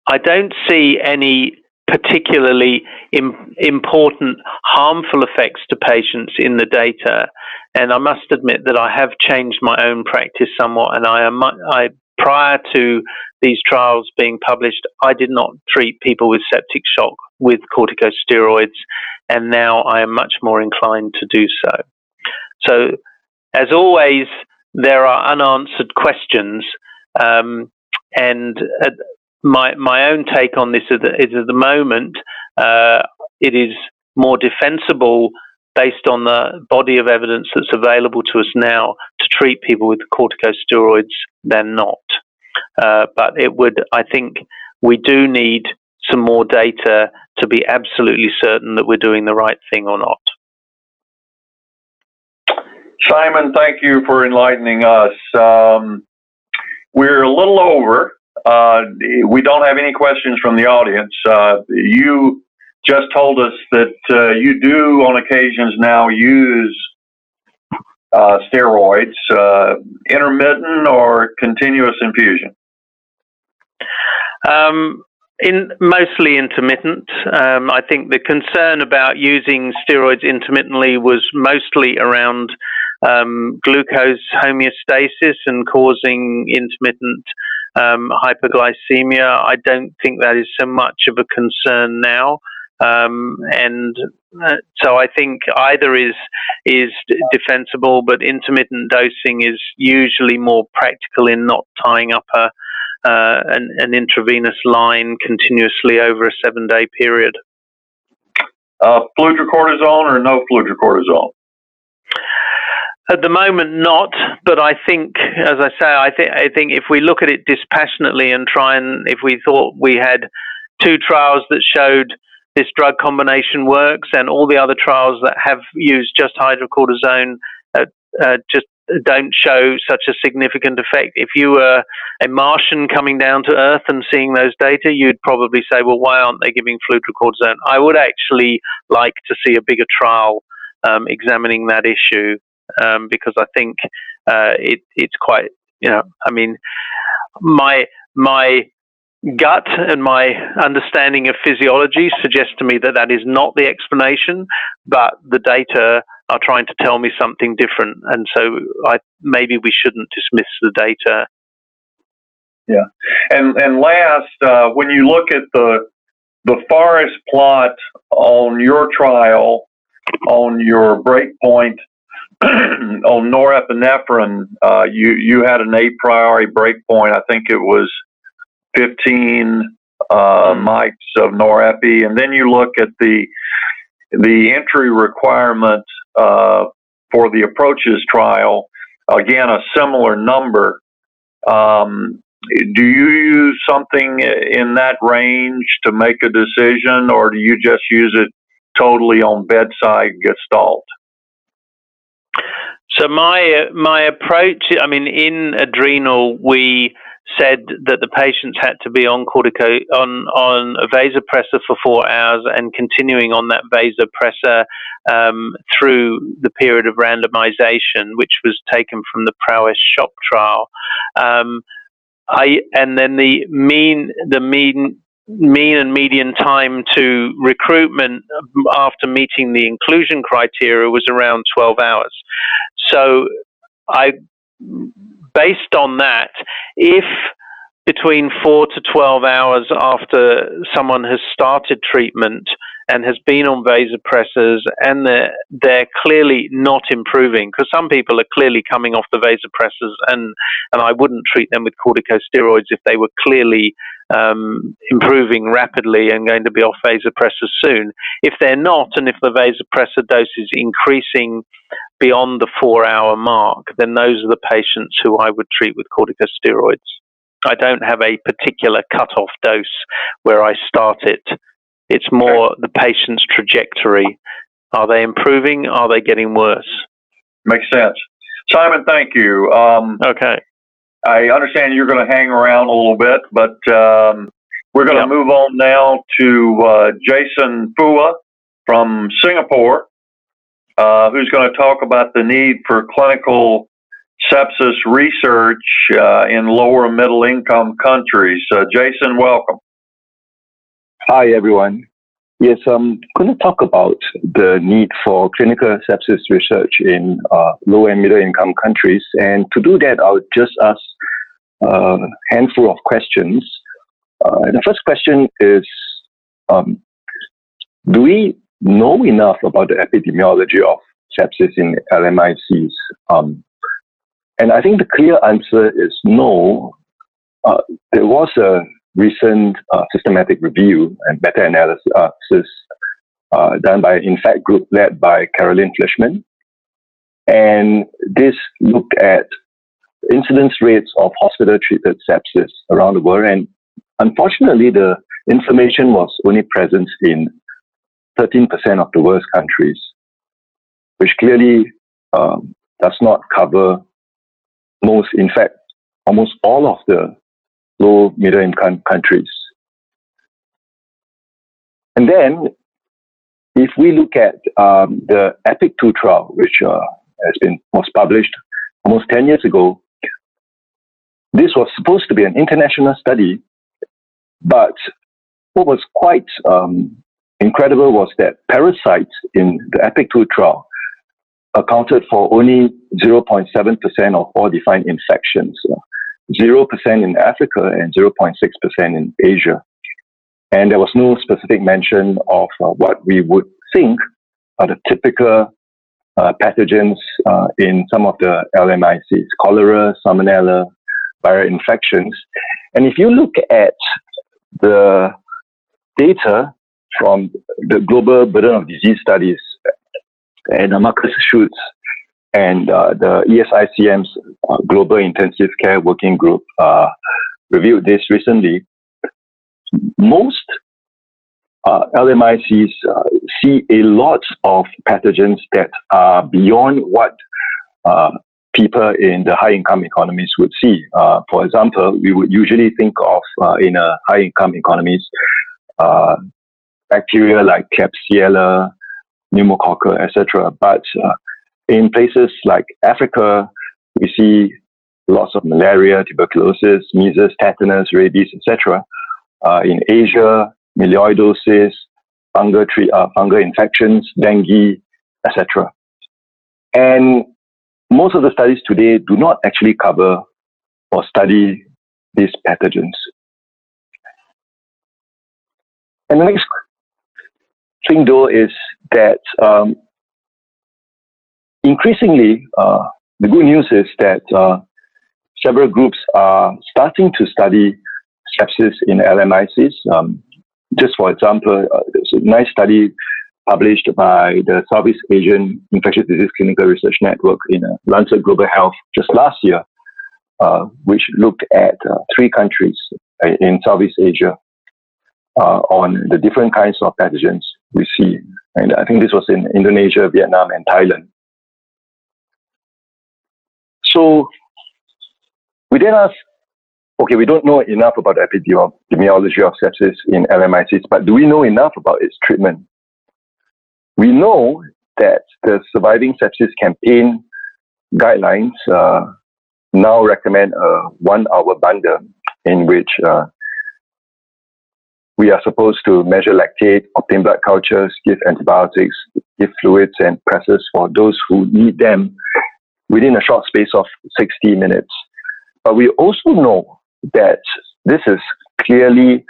I don't see any particularly Im- important harmful effects to patients in the data, and I must admit that I have changed my own practice somewhat, and I am I prior to these trials being published, I did not treat people with septic shock with corticosteroids, and now I am much more inclined to do so. So, as always, there are unanswered questions, um, and uh, my my own take on this is, is at the moment uh, it is more defensible based on the body of evidence that's available to us now to treat people with corticosteroids than not. Uh, but it would, I think, we do need some more data to be absolutely certain that we're doing the right thing or not. Simon, thank you for enlightening us. Um, we're a little over. Uh, we don't have any questions from the audience. Uh, you just told us that uh, you do, on occasions now, use uh, steroids, uh, intermittent or continuous infusion. Um, in mostly intermittent. Um, I think the concern about using steroids intermittently was mostly around um, glucose homeostasis and causing intermittent um, hyperglycemia. I don't think that is so much of a concern now. Um, and uh, so I think either is is defensible, but intermittent dosing is usually more practical in not tying up a uh, an, an, intravenous line continuously over a seven day period. Uh, fludrocortisone or no fludrocortisone? At the moment, not. But I think, as I say, I think I think if we look at it dispassionately and try and if we thought we had two trials that showed this drug combination works, and all the other trials that have used just hydrocortisone uh, uh, just don't show such a significant effect. If you were a Martian coming down to Earth and seeing those data, you'd probably say, well, why aren't they giving fludrocortisone? I would actually like to see a bigger trial um, examining that issue um, because I think uh, it, it's quite, you know, I mean, my my gut and my understanding of physiology suggests to me that that is not the explanation, but the data are trying to tell me something different, and so I maybe we shouldn't dismiss the data. Yeah, and and last, uh, when you look at the the forest plot on your trial, on your breakpoint [clears throat] on norepinephrine, uh, you you had an a priori breakpoint. I think it was 15 uh, mics of norepi, and then you look at the the entry requirement uh, for the APROCCHSS trial. Again, a similar number. Um, do you use something in that range to make a decision, or do you just use it totally on bedside gestalt? So my my approach, I mean, in adrenal, we said that the patients had to be on cortico on on a vasopressor for four hours and continuing on that vasopressor um, through the period of randomization, which was taken from the Prowess Shock trial. Um, I and then the mean the mean mean and median time to recruitment after meeting the inclusion criteria was around 12 hours. So I based on that, if between four to 12 hours after someone has started treatment and has been on vasopressors and they're, they're clearly not improving because some people are clearly coming off the vasopressors and, and I wouldn't treat them with corticosteroids if they were clearly um, improving rapidly and going to be off vasopressors soon. If they're not and if the vasopressor dose is increasing beyond the four hour mark, then those are the patients who I would treat with corticosteroids. I don't have a particular cutoff dose where I start it. It's more the patient's trajectory. Are they improving? Are they getting worse? Makes sense. Simon, thank you. Um, okay. I understand you're going to hang around a little bit, but um, we're going to yep. move on now to uh, Jason Phua from Singapore, uh, who's going to talk about the need for clinical sepsis research uh, in lower middle income countries. Uh, Jason, welcome. Hi, everyone. Yes, I'm going to talk about the need for clinical sepsis research in uh, low and middle income countries. And to do that, I'll just ask a handful of questions. Uh, the first question is um, Do we know enough about the epidemiology of sepsis in LMICs? Um, and I think the clear answer is no. Uh, there was a recent uh, systematic review and meta-analysis uh, done by an INFACT group led by Caroline Fleischmann. And this looked at incidence rates of hospital-treated sepsis around the world. And unfortunately, the information was only present in 13% of the worst countries, which clearly um, does not cover most, in fact, almost all of the low middle income countries. And then, if we look at um, the EPIC 2 trial, which uh, has been was published almost 10 years ago, this was supposed to be an international study, but what was quite um, incredible was that parasites in the EPIC 2 trial accounted for only 0.7% of all defined infections, 0% in Africa and 0.6% in Asia. And there was no specific mention of uh, what we would think are the typical uh, pathogens uh, in some of the LMICs, cholera, salmonella, viral infections. And if you look at the data from the Global Burden of Disease Studies and Marcus Schultz and uh, the ESICM's uh, Global Intensive Care Working Group uh, reviewed this recently. Most uh, LMICs uh, see a lot of pathogens that are beyond what uh, people in the high income economies would see. For example, we would usually think of in a high income economies bacteria like Klebsiella, pneumococcal, etc. But uh, in places like Africa, we see lots of malaria, tuberculosis, measles, tetanus, rabies, etc. Uh, in Asia, melioidosis, fungal, uh, fungal infections, dengue, etc. And most of the studies today do not actually cover or study these pathogens. And the next thing, though, is that um, increasingly, uh, the good news is that uh, several groups are starting to study sepsis in LMICs. Um, just for example, uh, there's a nice study published by the Southeast Asian Infectious Disease Clinical Research Network in uh, Lancet Global Health just last year, uh, which looked at uh, three countries uh, in Southeast Asia uh, on the different kinds of pathogens we see. And I think this was in Indonesia, Vietnam, and Thailand. So we then asked, okay, we don't know enough about the epidemiology of sepsis in LMICs, but do we know enough about its treatment? We know that the Surviving Sepsis Campaign guidelines uh, now recommend a one hour bundle in which uh, we are supposed to measure lactate, obtain blood cultures, give antibiotics, give fluids and pressors for those who need them within a short space of 60 minutes. But we also know that this is clearly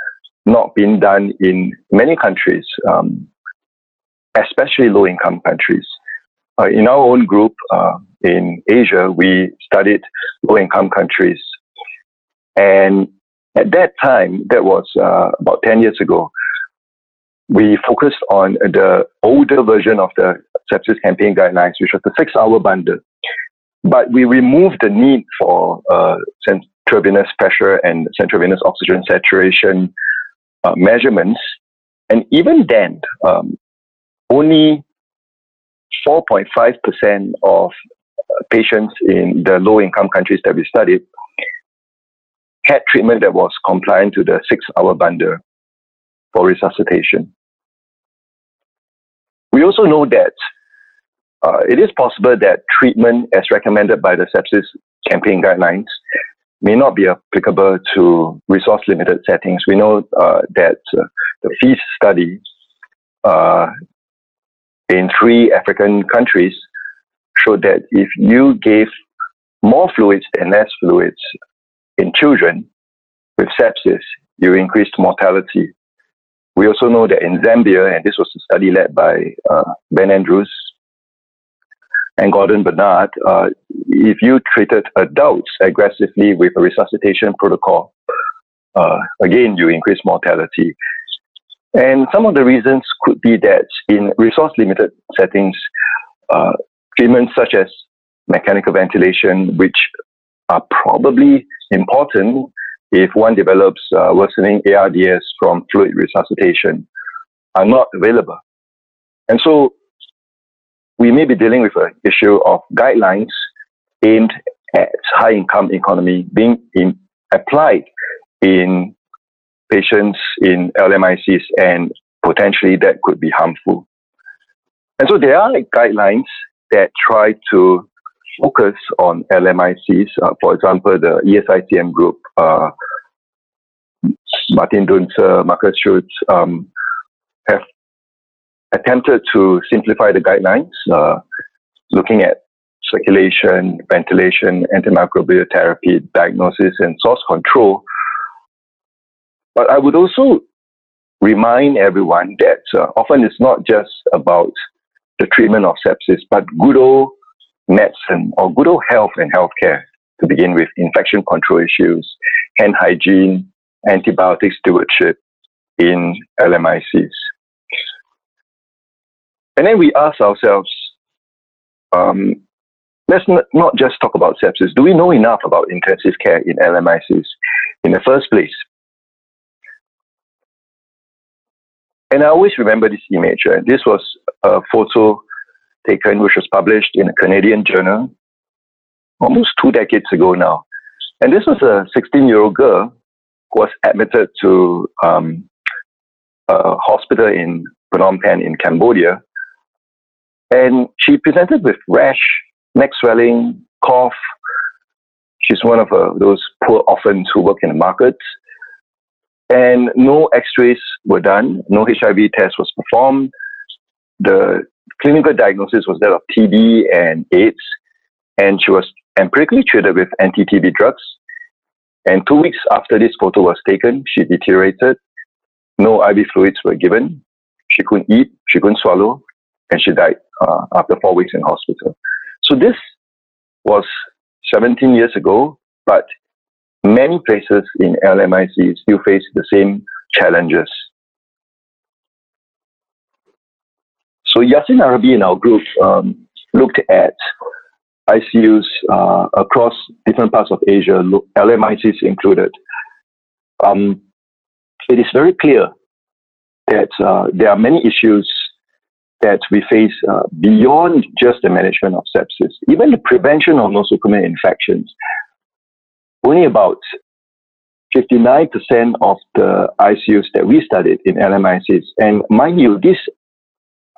not being done in many countries. Um, especially low income countries. Uh, in our own group uh, in Asia, we studied low income countries. And at that time, that was uh, about 10 years ago, we focused on the older version of the sepsis campaign guidelines, which was the six hour bundle. But we removed the need for uh, central venous pressure and central venous oxygen saturation uh, measurements. And even then, um, only 4.5% of patients in the low income countries that we studied had treatment that was compliant to the six hour bundle for resuscitation. We also know that uh, it is possible that treatment as recommended by the sepsis campaign guidelines may not be applicable to resource limited settings. We know uh, that uh, the FEAST study uh, in three African countries showed that if you gave more fluids than less fluids children with sepsis, you increased mortality. We also know that in Zambia, and this was a study led by uh, Ben Andrews and Gordon Bernard, uh, if you treated adults aggressively with a resuscitation protocol, uh, again, you increase mortality. And some of the reasons could be that in resource limited settings, uh, treatments such as mechanical ventilation, which are probably important, if one develops uh, worsening ARDS from fluid resuscitation are not available. And so we may be dealing with an issue of guidelines aimed at high income economy being in, applied in patients in LMICs and potentially that could be harmful. And so there are guidelines that try to focus on LMICs. Uh, for example, the ESICM group, uh, Martin Dünser, Marcus Schultz, um, have attempted to simplify the guidelines, uh, looking at circulation, ventilation, antimicrobial therapy, diagnosis, and source control. But I would also remind everyone that uh, often it's not just about the treatment of sepsis, but good old medicine or good old health and healthcare to begin with infection control issues, hand hygiene, antibiotic stewardship in LMICs. And then we ask ourselves, um, let's not, not just talk about sepsis. Do we know enough about intensive care in LMICs in the first place? And I always remember this image. Uh, this was a photo taken, which was published in a Canadian journal almost two decades ago now. And this was a 16 year old girl who was admitted to um, a hospital in Phnom Penh in Cambodia. And she presented with rash, neck swelling, cough. She's one of uh, those poor orphans who work in the markets. And no x rays were done, no HIV test was performed. The clinical diagnosis was that of TB and AIDS, and she was empirically treated with anti TB drugs. And two weeks after this photo was taken, she deteriorated. No IV fluids were given. She couldn't eat, she couldn't swallow, and she died uh, after four weeks in hospital. So this was 17 years ago, but many places in LMIC still face the same challenges. So Yaseen Arabi in our group um, looked at ICUs uh, across different parts of Asia, LMICs included. Um, it is very clear that uh, there are many issues that we face uh, beyond just the management of sepsis, even the prevention of nosocomial infections. Only about 59% of the ICUs that we studied in LMICs, and mind you, these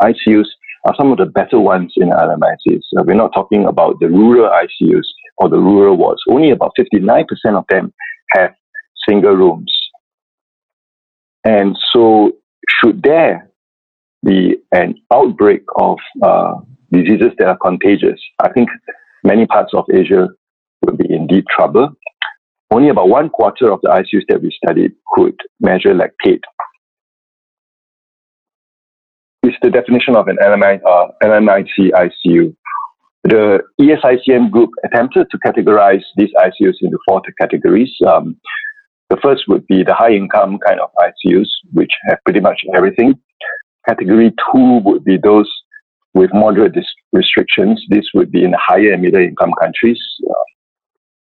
ICUs are some of the better ones in LMICs. Uh, we're not talking about the rural ICUs or the rural wards. Only about 59% of them have single rooms. And so, should there be an outbreak of uh, diseases that are contagious, I think many parts of Asia will be in deep trouble only about one quarter of the ICUs that we studied could measure lactate. Is the definition of an LMI, uh, LMIC ICU. The ESICM group attempted to categorize these ICUs into four categories. Um, the first would be the high income kind of ICUs, which have pretty much everything. Category two would be those with moderate restrictions. This would be in higher and middle income countries. Uh,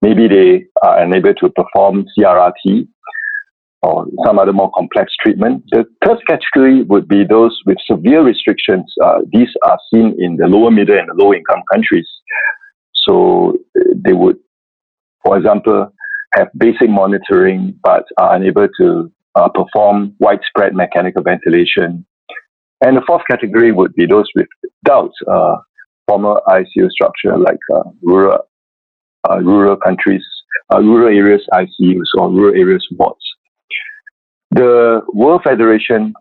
maybe they are unable to perform CRRT or some other more complex treatment. The third category would be those with severe restrictions. Uh, these are seen in the lower middle and low income countries. So uh, they would, for example, have basic monitoring but are unable to uh, perform widespread mechanical ventilation. And the fourth category would be those with doubts, uh, former ICU structure like uh, rural uh, rural countries, rural areas ICUs or rural areas wards. The World Federation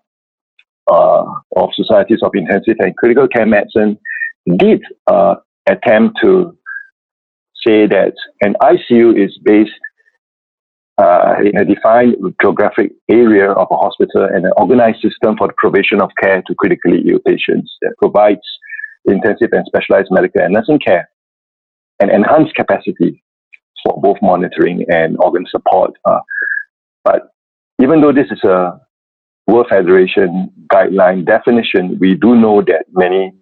uh, of Societies of Intensive and Critical Care Medicine did uh, attempt to say that an ICU is based uh, in a defined geographic area of a hospital and an organized system for the provision of care to critically ill patients that provides intensive and specialized medical and nursing care and enhanced capacity for both monitoring and organ support. Uh, but even though this is a World Federation guideline definition, we do know that many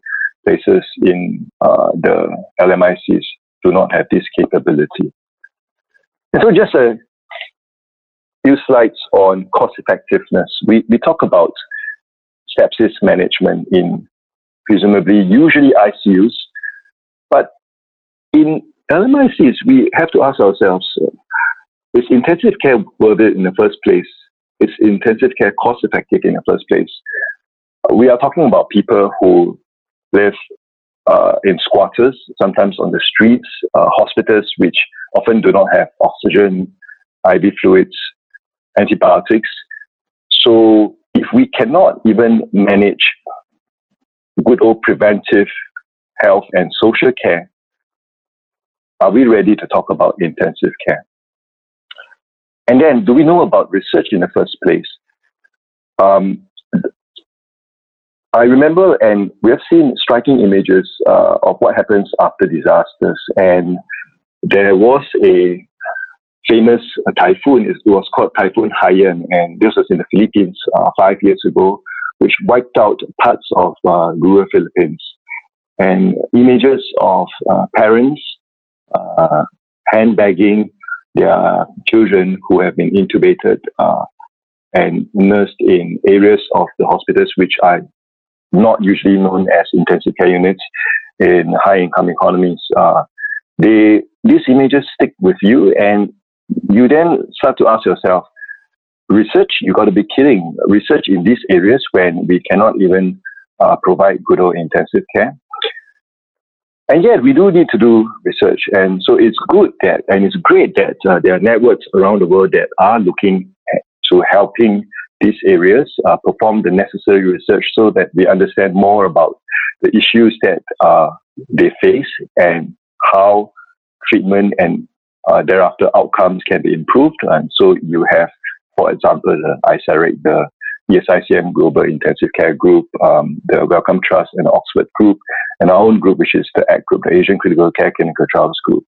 places in uh, the LMICs do not have this capability. And so just a few slides on cost effectiveness. We, we talk about sepsis management in presumably usually ICUs, but in LMICs, we have to ask ourselves, uh, is intensive care worth it in the first place? Is intensive care cost effective in the first place? We are talking about people who live uh, in squatters, sometimes on the streets, uh, hospitals which often do not have oxygen, IV fluids, antibiotics. So if we cannot even manage good old preventive health and social care, are we ready to talk about intensive care? And then, do we know about research in the first place? Um, I remember, and we have seen striking images uh, of what happens after disasters. And there was a famous uh, typhoon. It was called Typhoon Haiyan, and this was in the Philippines uh, five years ago, which wiped out parts of uh, rural Philippines. And images of uh, parents uh, handbagging their children who have been intubated uh, and nursed in areas of the hospitals which are not usually known as intensive care units in high income economies. Uh, they, these images stick with you and you then start to ask yourself, research, you got to be kidding. Research in these areas when we cannot even uh, provide good old intensive care. And yet, we do need to do research. And so it's good that, and it's great that uh, there are networks around the world that are looking to helping these areas uh, perform the necessary research so that we understand more about the issues that uh, they face and how treatment and uh, thereafter outcomes can be improved. And so you have, for example, the ISARIC, the ESICM Global Intensive Care Group, um, the Wellcome Trust and Oxford Group, and our own group, which is the ACT Group, the Asian Critical Care Clinical Trials Group.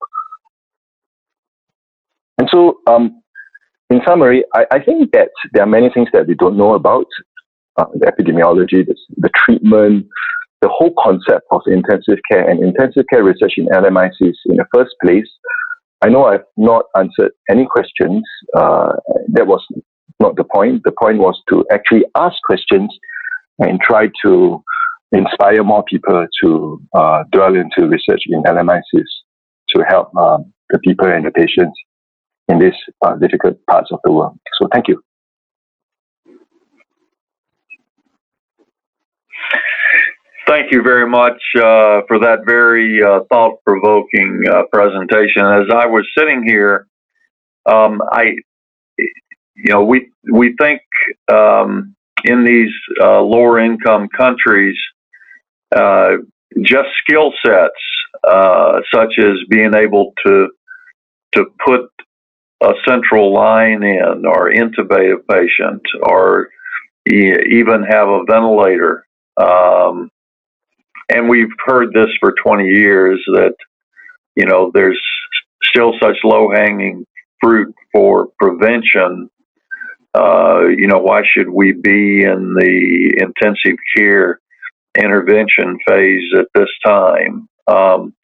And so, um, in summary, I, I, think that there are many things that we don't know about uh, the epidemiology, the, the, treatment, the whole concept of intensive care and intensive care research in LMICs in the first place. I know I've not answered any questions. Uh, that was not the point. The point was to actually ask questions and try to inspire more people to uh, dwell into research in LMICs to help um, the people and the patients in these uh, difficult parts of the world. So thank you. Thank you very much uh, for that very uh, thought-provoking uh, presentation. As I was sitting here, um, I you know, we we think um, in these uh, lower income countries, uh, just skill sets uh, such as being able to to put a central line in, or intubate a patient, or even have a ventilator. Um, and we've heard this for 20 years that you know there's still such low hanging fruit for prevention uh, you know, why should we be in the intensive care intervention phase at this time? Um,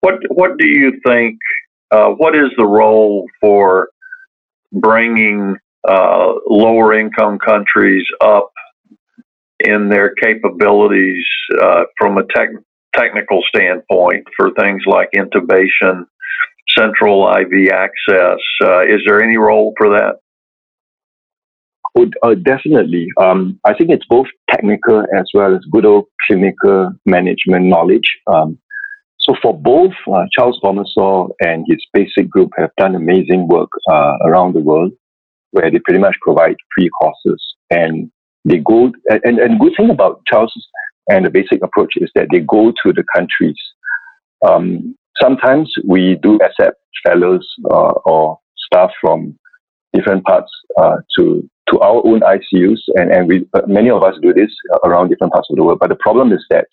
what What do you think? Uh, what is the role for bringing uh, lower income countries up in their capabilities uh, from a tech, technical standpoint for things like intubation, central IV access? Uh, is there any role for that? Oh, uh, definitely. Um, I think it's both technical as well as good old clinical management knowledge. Um, so for both, uh, Charles Gomersall and his basic group have done amazing work uh, around the world where they pretty much provide free courses. And they go, and, and good thing about Charles and the basic approach is that they go to the countries. Um, sometimes we do accept fellows uh, or staff from different parts uh, to to our own ICUs, and, and we, many of us do this around different parts of the world. But the problem is that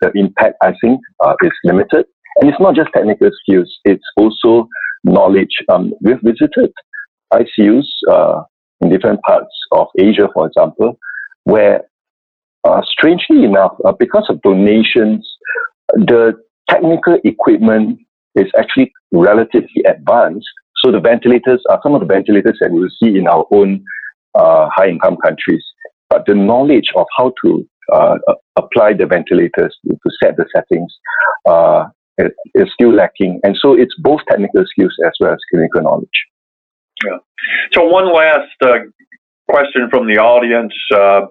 the impact, I think, uh, is limited. And it's not just technical skills, it's also knowledge. Um, we've visited ICUs uh, in different parts of Asia, for example, where, uh, strangely enough, uh, because of donations, the technical equipment is actually relatively advanced so the ventilators are some of the ventilators that we will see in our own uh, high income countries. But the knowledge of how to uh, apply the ventilators to, set the settings uh, is, is still lacking. And so it's both technical skills as well as clinical knowledge. Yeah. So one last uh, question from the audience uh,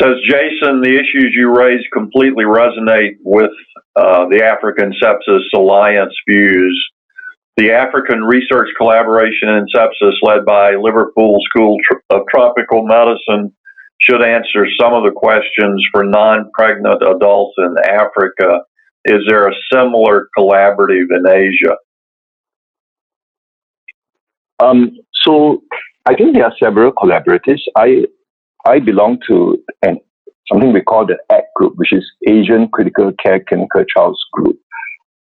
says, Jason, the issues you raise completely resonate with uh, the African Sepsis Alliance views. The African Research Collaboration in Sepsis, led by Liverpool School of Tropical Medicine, should answer some of the questions for non pregnant adults in Africa. Is there a similar collaborative in Asia? Um, so I think there are several collaboratives. I I belong to an something we call the ACT group, which is Asian Critical Care Clinical Trials Group.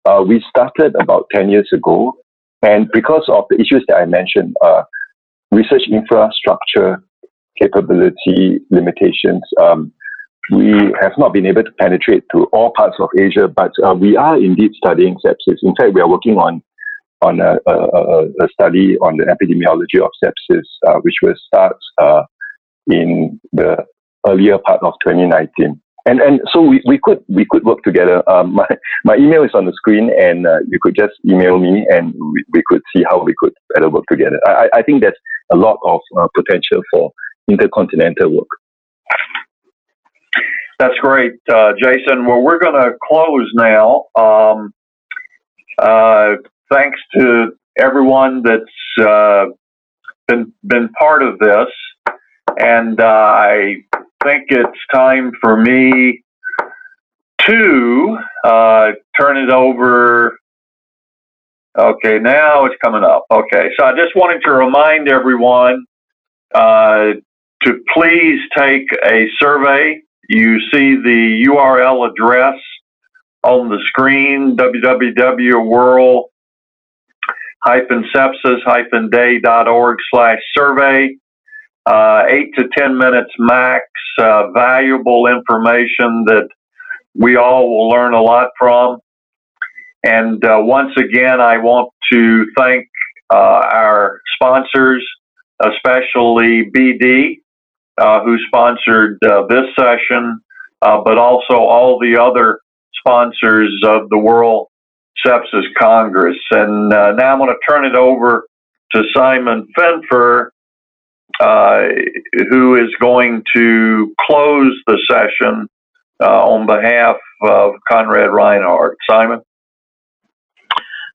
Uh, we started about 10 years ago, and because of the issues that I mentioned, uh, research infrastructure capability limitations, um, we have not been able to penetrate to all parts of Asia, but uh, we are indeed studying sepsis. In fact, we are working on on a, a, a study on the epidemiology of sepsis, uh, which will start uh, in the earlier part of 2019. And and so we, we could we could work together. Um, [laughs] my my email is on the screen, and uh, you could just email me, and we, we could see how we could better work together. I I think there's a lot of uh, potential for intercontinental work. That's great, uh, Jason. Well, we're going to close now. Um, uh, thanks to everyone that's uh, been been part of this, and uh, I think it's time for me to uh, turn it over. Okay, now it's coming up. Okay, so I just wanted to remind everyone uh, to please take a survey. You see the URL address on the screen, www.world sepsis-day.org slash survey. Uh, eight to 10 minutes max, uh, valuable information that we all will learn a lot from. And uh, once again, I want to thank uh, our sponsors, especially BD, uh, who sponsored uh, this session, but also all the other sponsors of the World Sepsis Congress. And now I'm going to turn it over to Simon Finfer, uh, who is going to close the session uh, on behalf of Konrad Reinhart. Simon?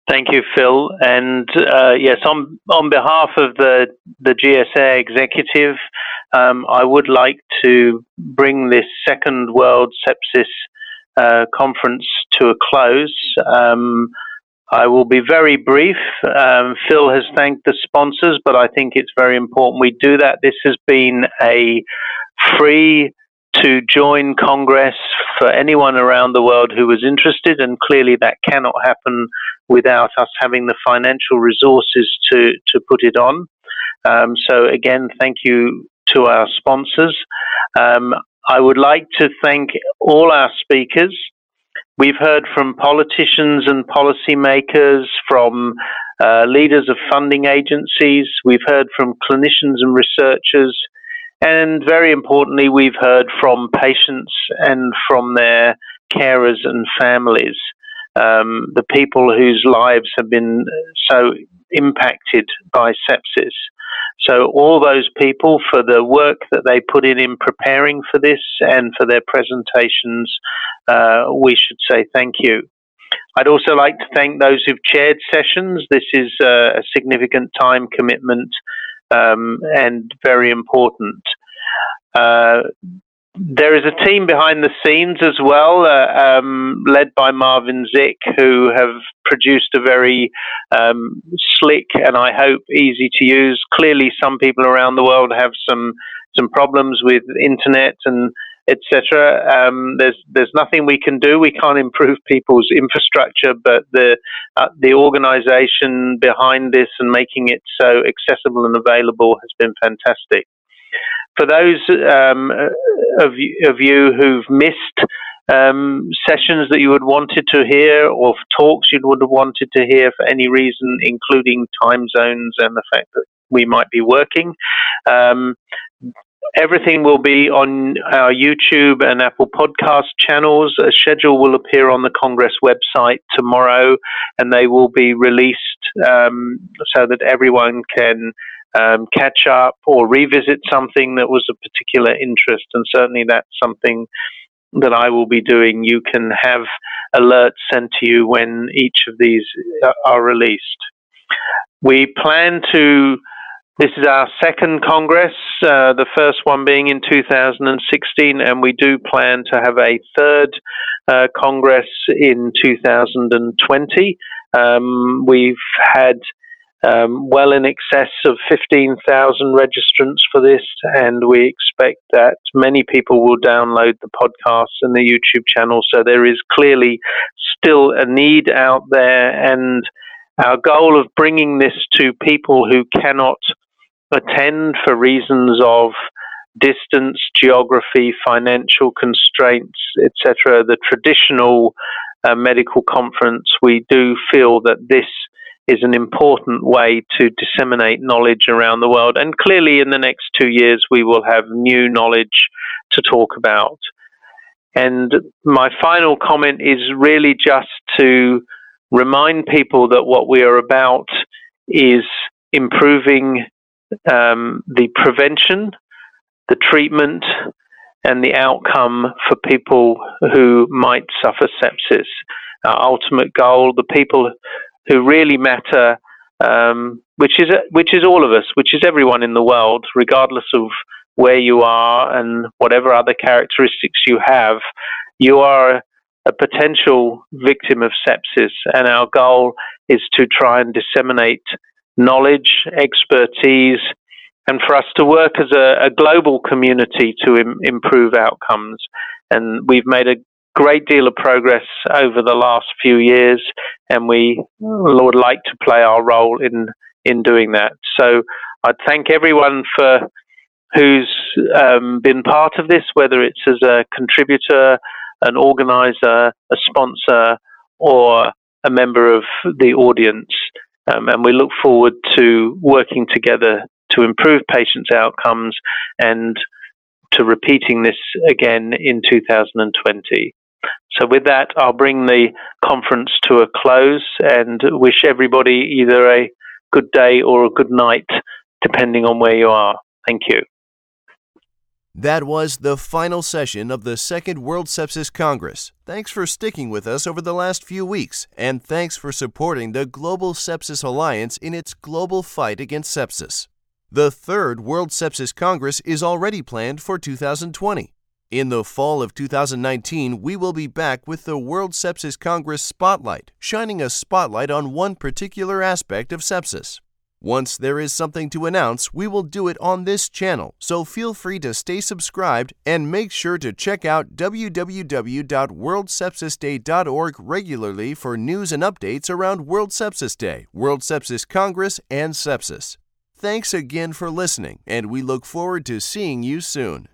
Thank you, Phil. And uh, yes, on on behalf of the the GSA executive, um, I would like to bring this second World Sepsis uh, conference to a close. Um, I will be very brief. Um, Phil has thanked the sponsors, but I think it's very important we do that. This has been a free to join Congress for anyone around the world who was interested, and clearly that cannot happen without us having the financial resources to, to put it on. Um, so, again, thank you to our sponsors. Um, I would like to thank all our speakers. We've heard from politicians and policymakers, from uh, leaders of funding agencies, we've heard from clinicians and researchers, and very importantly, we've heard from patients and from their carers and families, um, the people whose lives have been so impacted by sepsis. So, all those people for the work that they put in in preparing for this and for their presentations, uh, we should say thank you. I'd also like to thank those who've chaired sessions. This is uh, a significant time commitment um, and very important. Uh, there is a team behind the scenes as well, uh, um, led by Marvin Zick, who have produced a very um, slick and I hope easy to use. Clearly, some people around the world have some some problems with internet and etc. Um, there's there's nothing we can do. We can't improve people's infrastructure, but the uh, the organisation behind this and making it so accessible and available has been fantastic for those um, of, of you who've missed um, sessions that you would wanted to hear or talks you would have wanted to hear for any reason, including time zones and the fact that we might be working. Um, everything will be on our YouTube and Apple Podcast channels. A schedule will appear on the Congress website tomorrow, and they will be released um, so that everyone can um, catch up or revisit something that was of particular interest. And certainly that's something that I will be doing. You can have alerts sent to you when each of these uh, are released. We plan to this is our second Congress, uh, the first one being in 2016, and we do plan to have a third uh, Congress in 2020. Um, we've had um, well in excess of 15,000 registrants for this, and we expect that many people will download the podcasts and the YouTube channel. So there is clearly still a need out there, and our goal of bringing this to people who cannot attend for reasons of distance, geography, financial constraints, etc., the traditional uh, medical conference, we do feel that this is an important way to disseminate knowledge around the world. And clearly, in the next two years, we will have new knowledge to talk about. And my final comment is really just to remind people that what we are about is improving um, the prevention, the treatment, and the outcome for people who might suffer sepsis. Our ultimate goal, the people who really matter, um, which is which is all of us, which is everyone in the world, regardless of where you are and whatever other characteristics you have, you are a potential victim of sepsis, and our goal is to try and disseminate knowledge, expertise, and for us to work as a, a global community to Im- improve outcomes. And we've made a great deal of progress over the last few years, and we would like to play our role in in doing that. So I'd thank everyone for who's um, been part of this, whether it's as a contributor, an organizer, a sponsor, or a member of the audience. Um, and we look forward to working together to improve patients' outcomes and to repeating this again in 2020. So, with that, I'll bring the conference to a close and wish everybody either a good day or a good night, depending on where you are. Thank you. That was the final session of the Second World Sepsis Congress. Thanks for sticking with us over the last few weeks, and thanks for supporting the Global Sepsis Alliance in its global fight against sepsis. The third World Sepsis Congress is already planned for 2020. In the fall of 2019, we will be back with the World Sepsis Congress Spotlight, shining a spotlight on one particular aspect of sepsis. Once there is something to announce, we will do it on this channel, so feel free to stay subscribed and make sure to check out www.worldsepsisday.org regularly for news and updates around World Sepsis Day, World Sepsis Congress, and sepsis. Thanks again for listening, and we look forward to seeing you soon.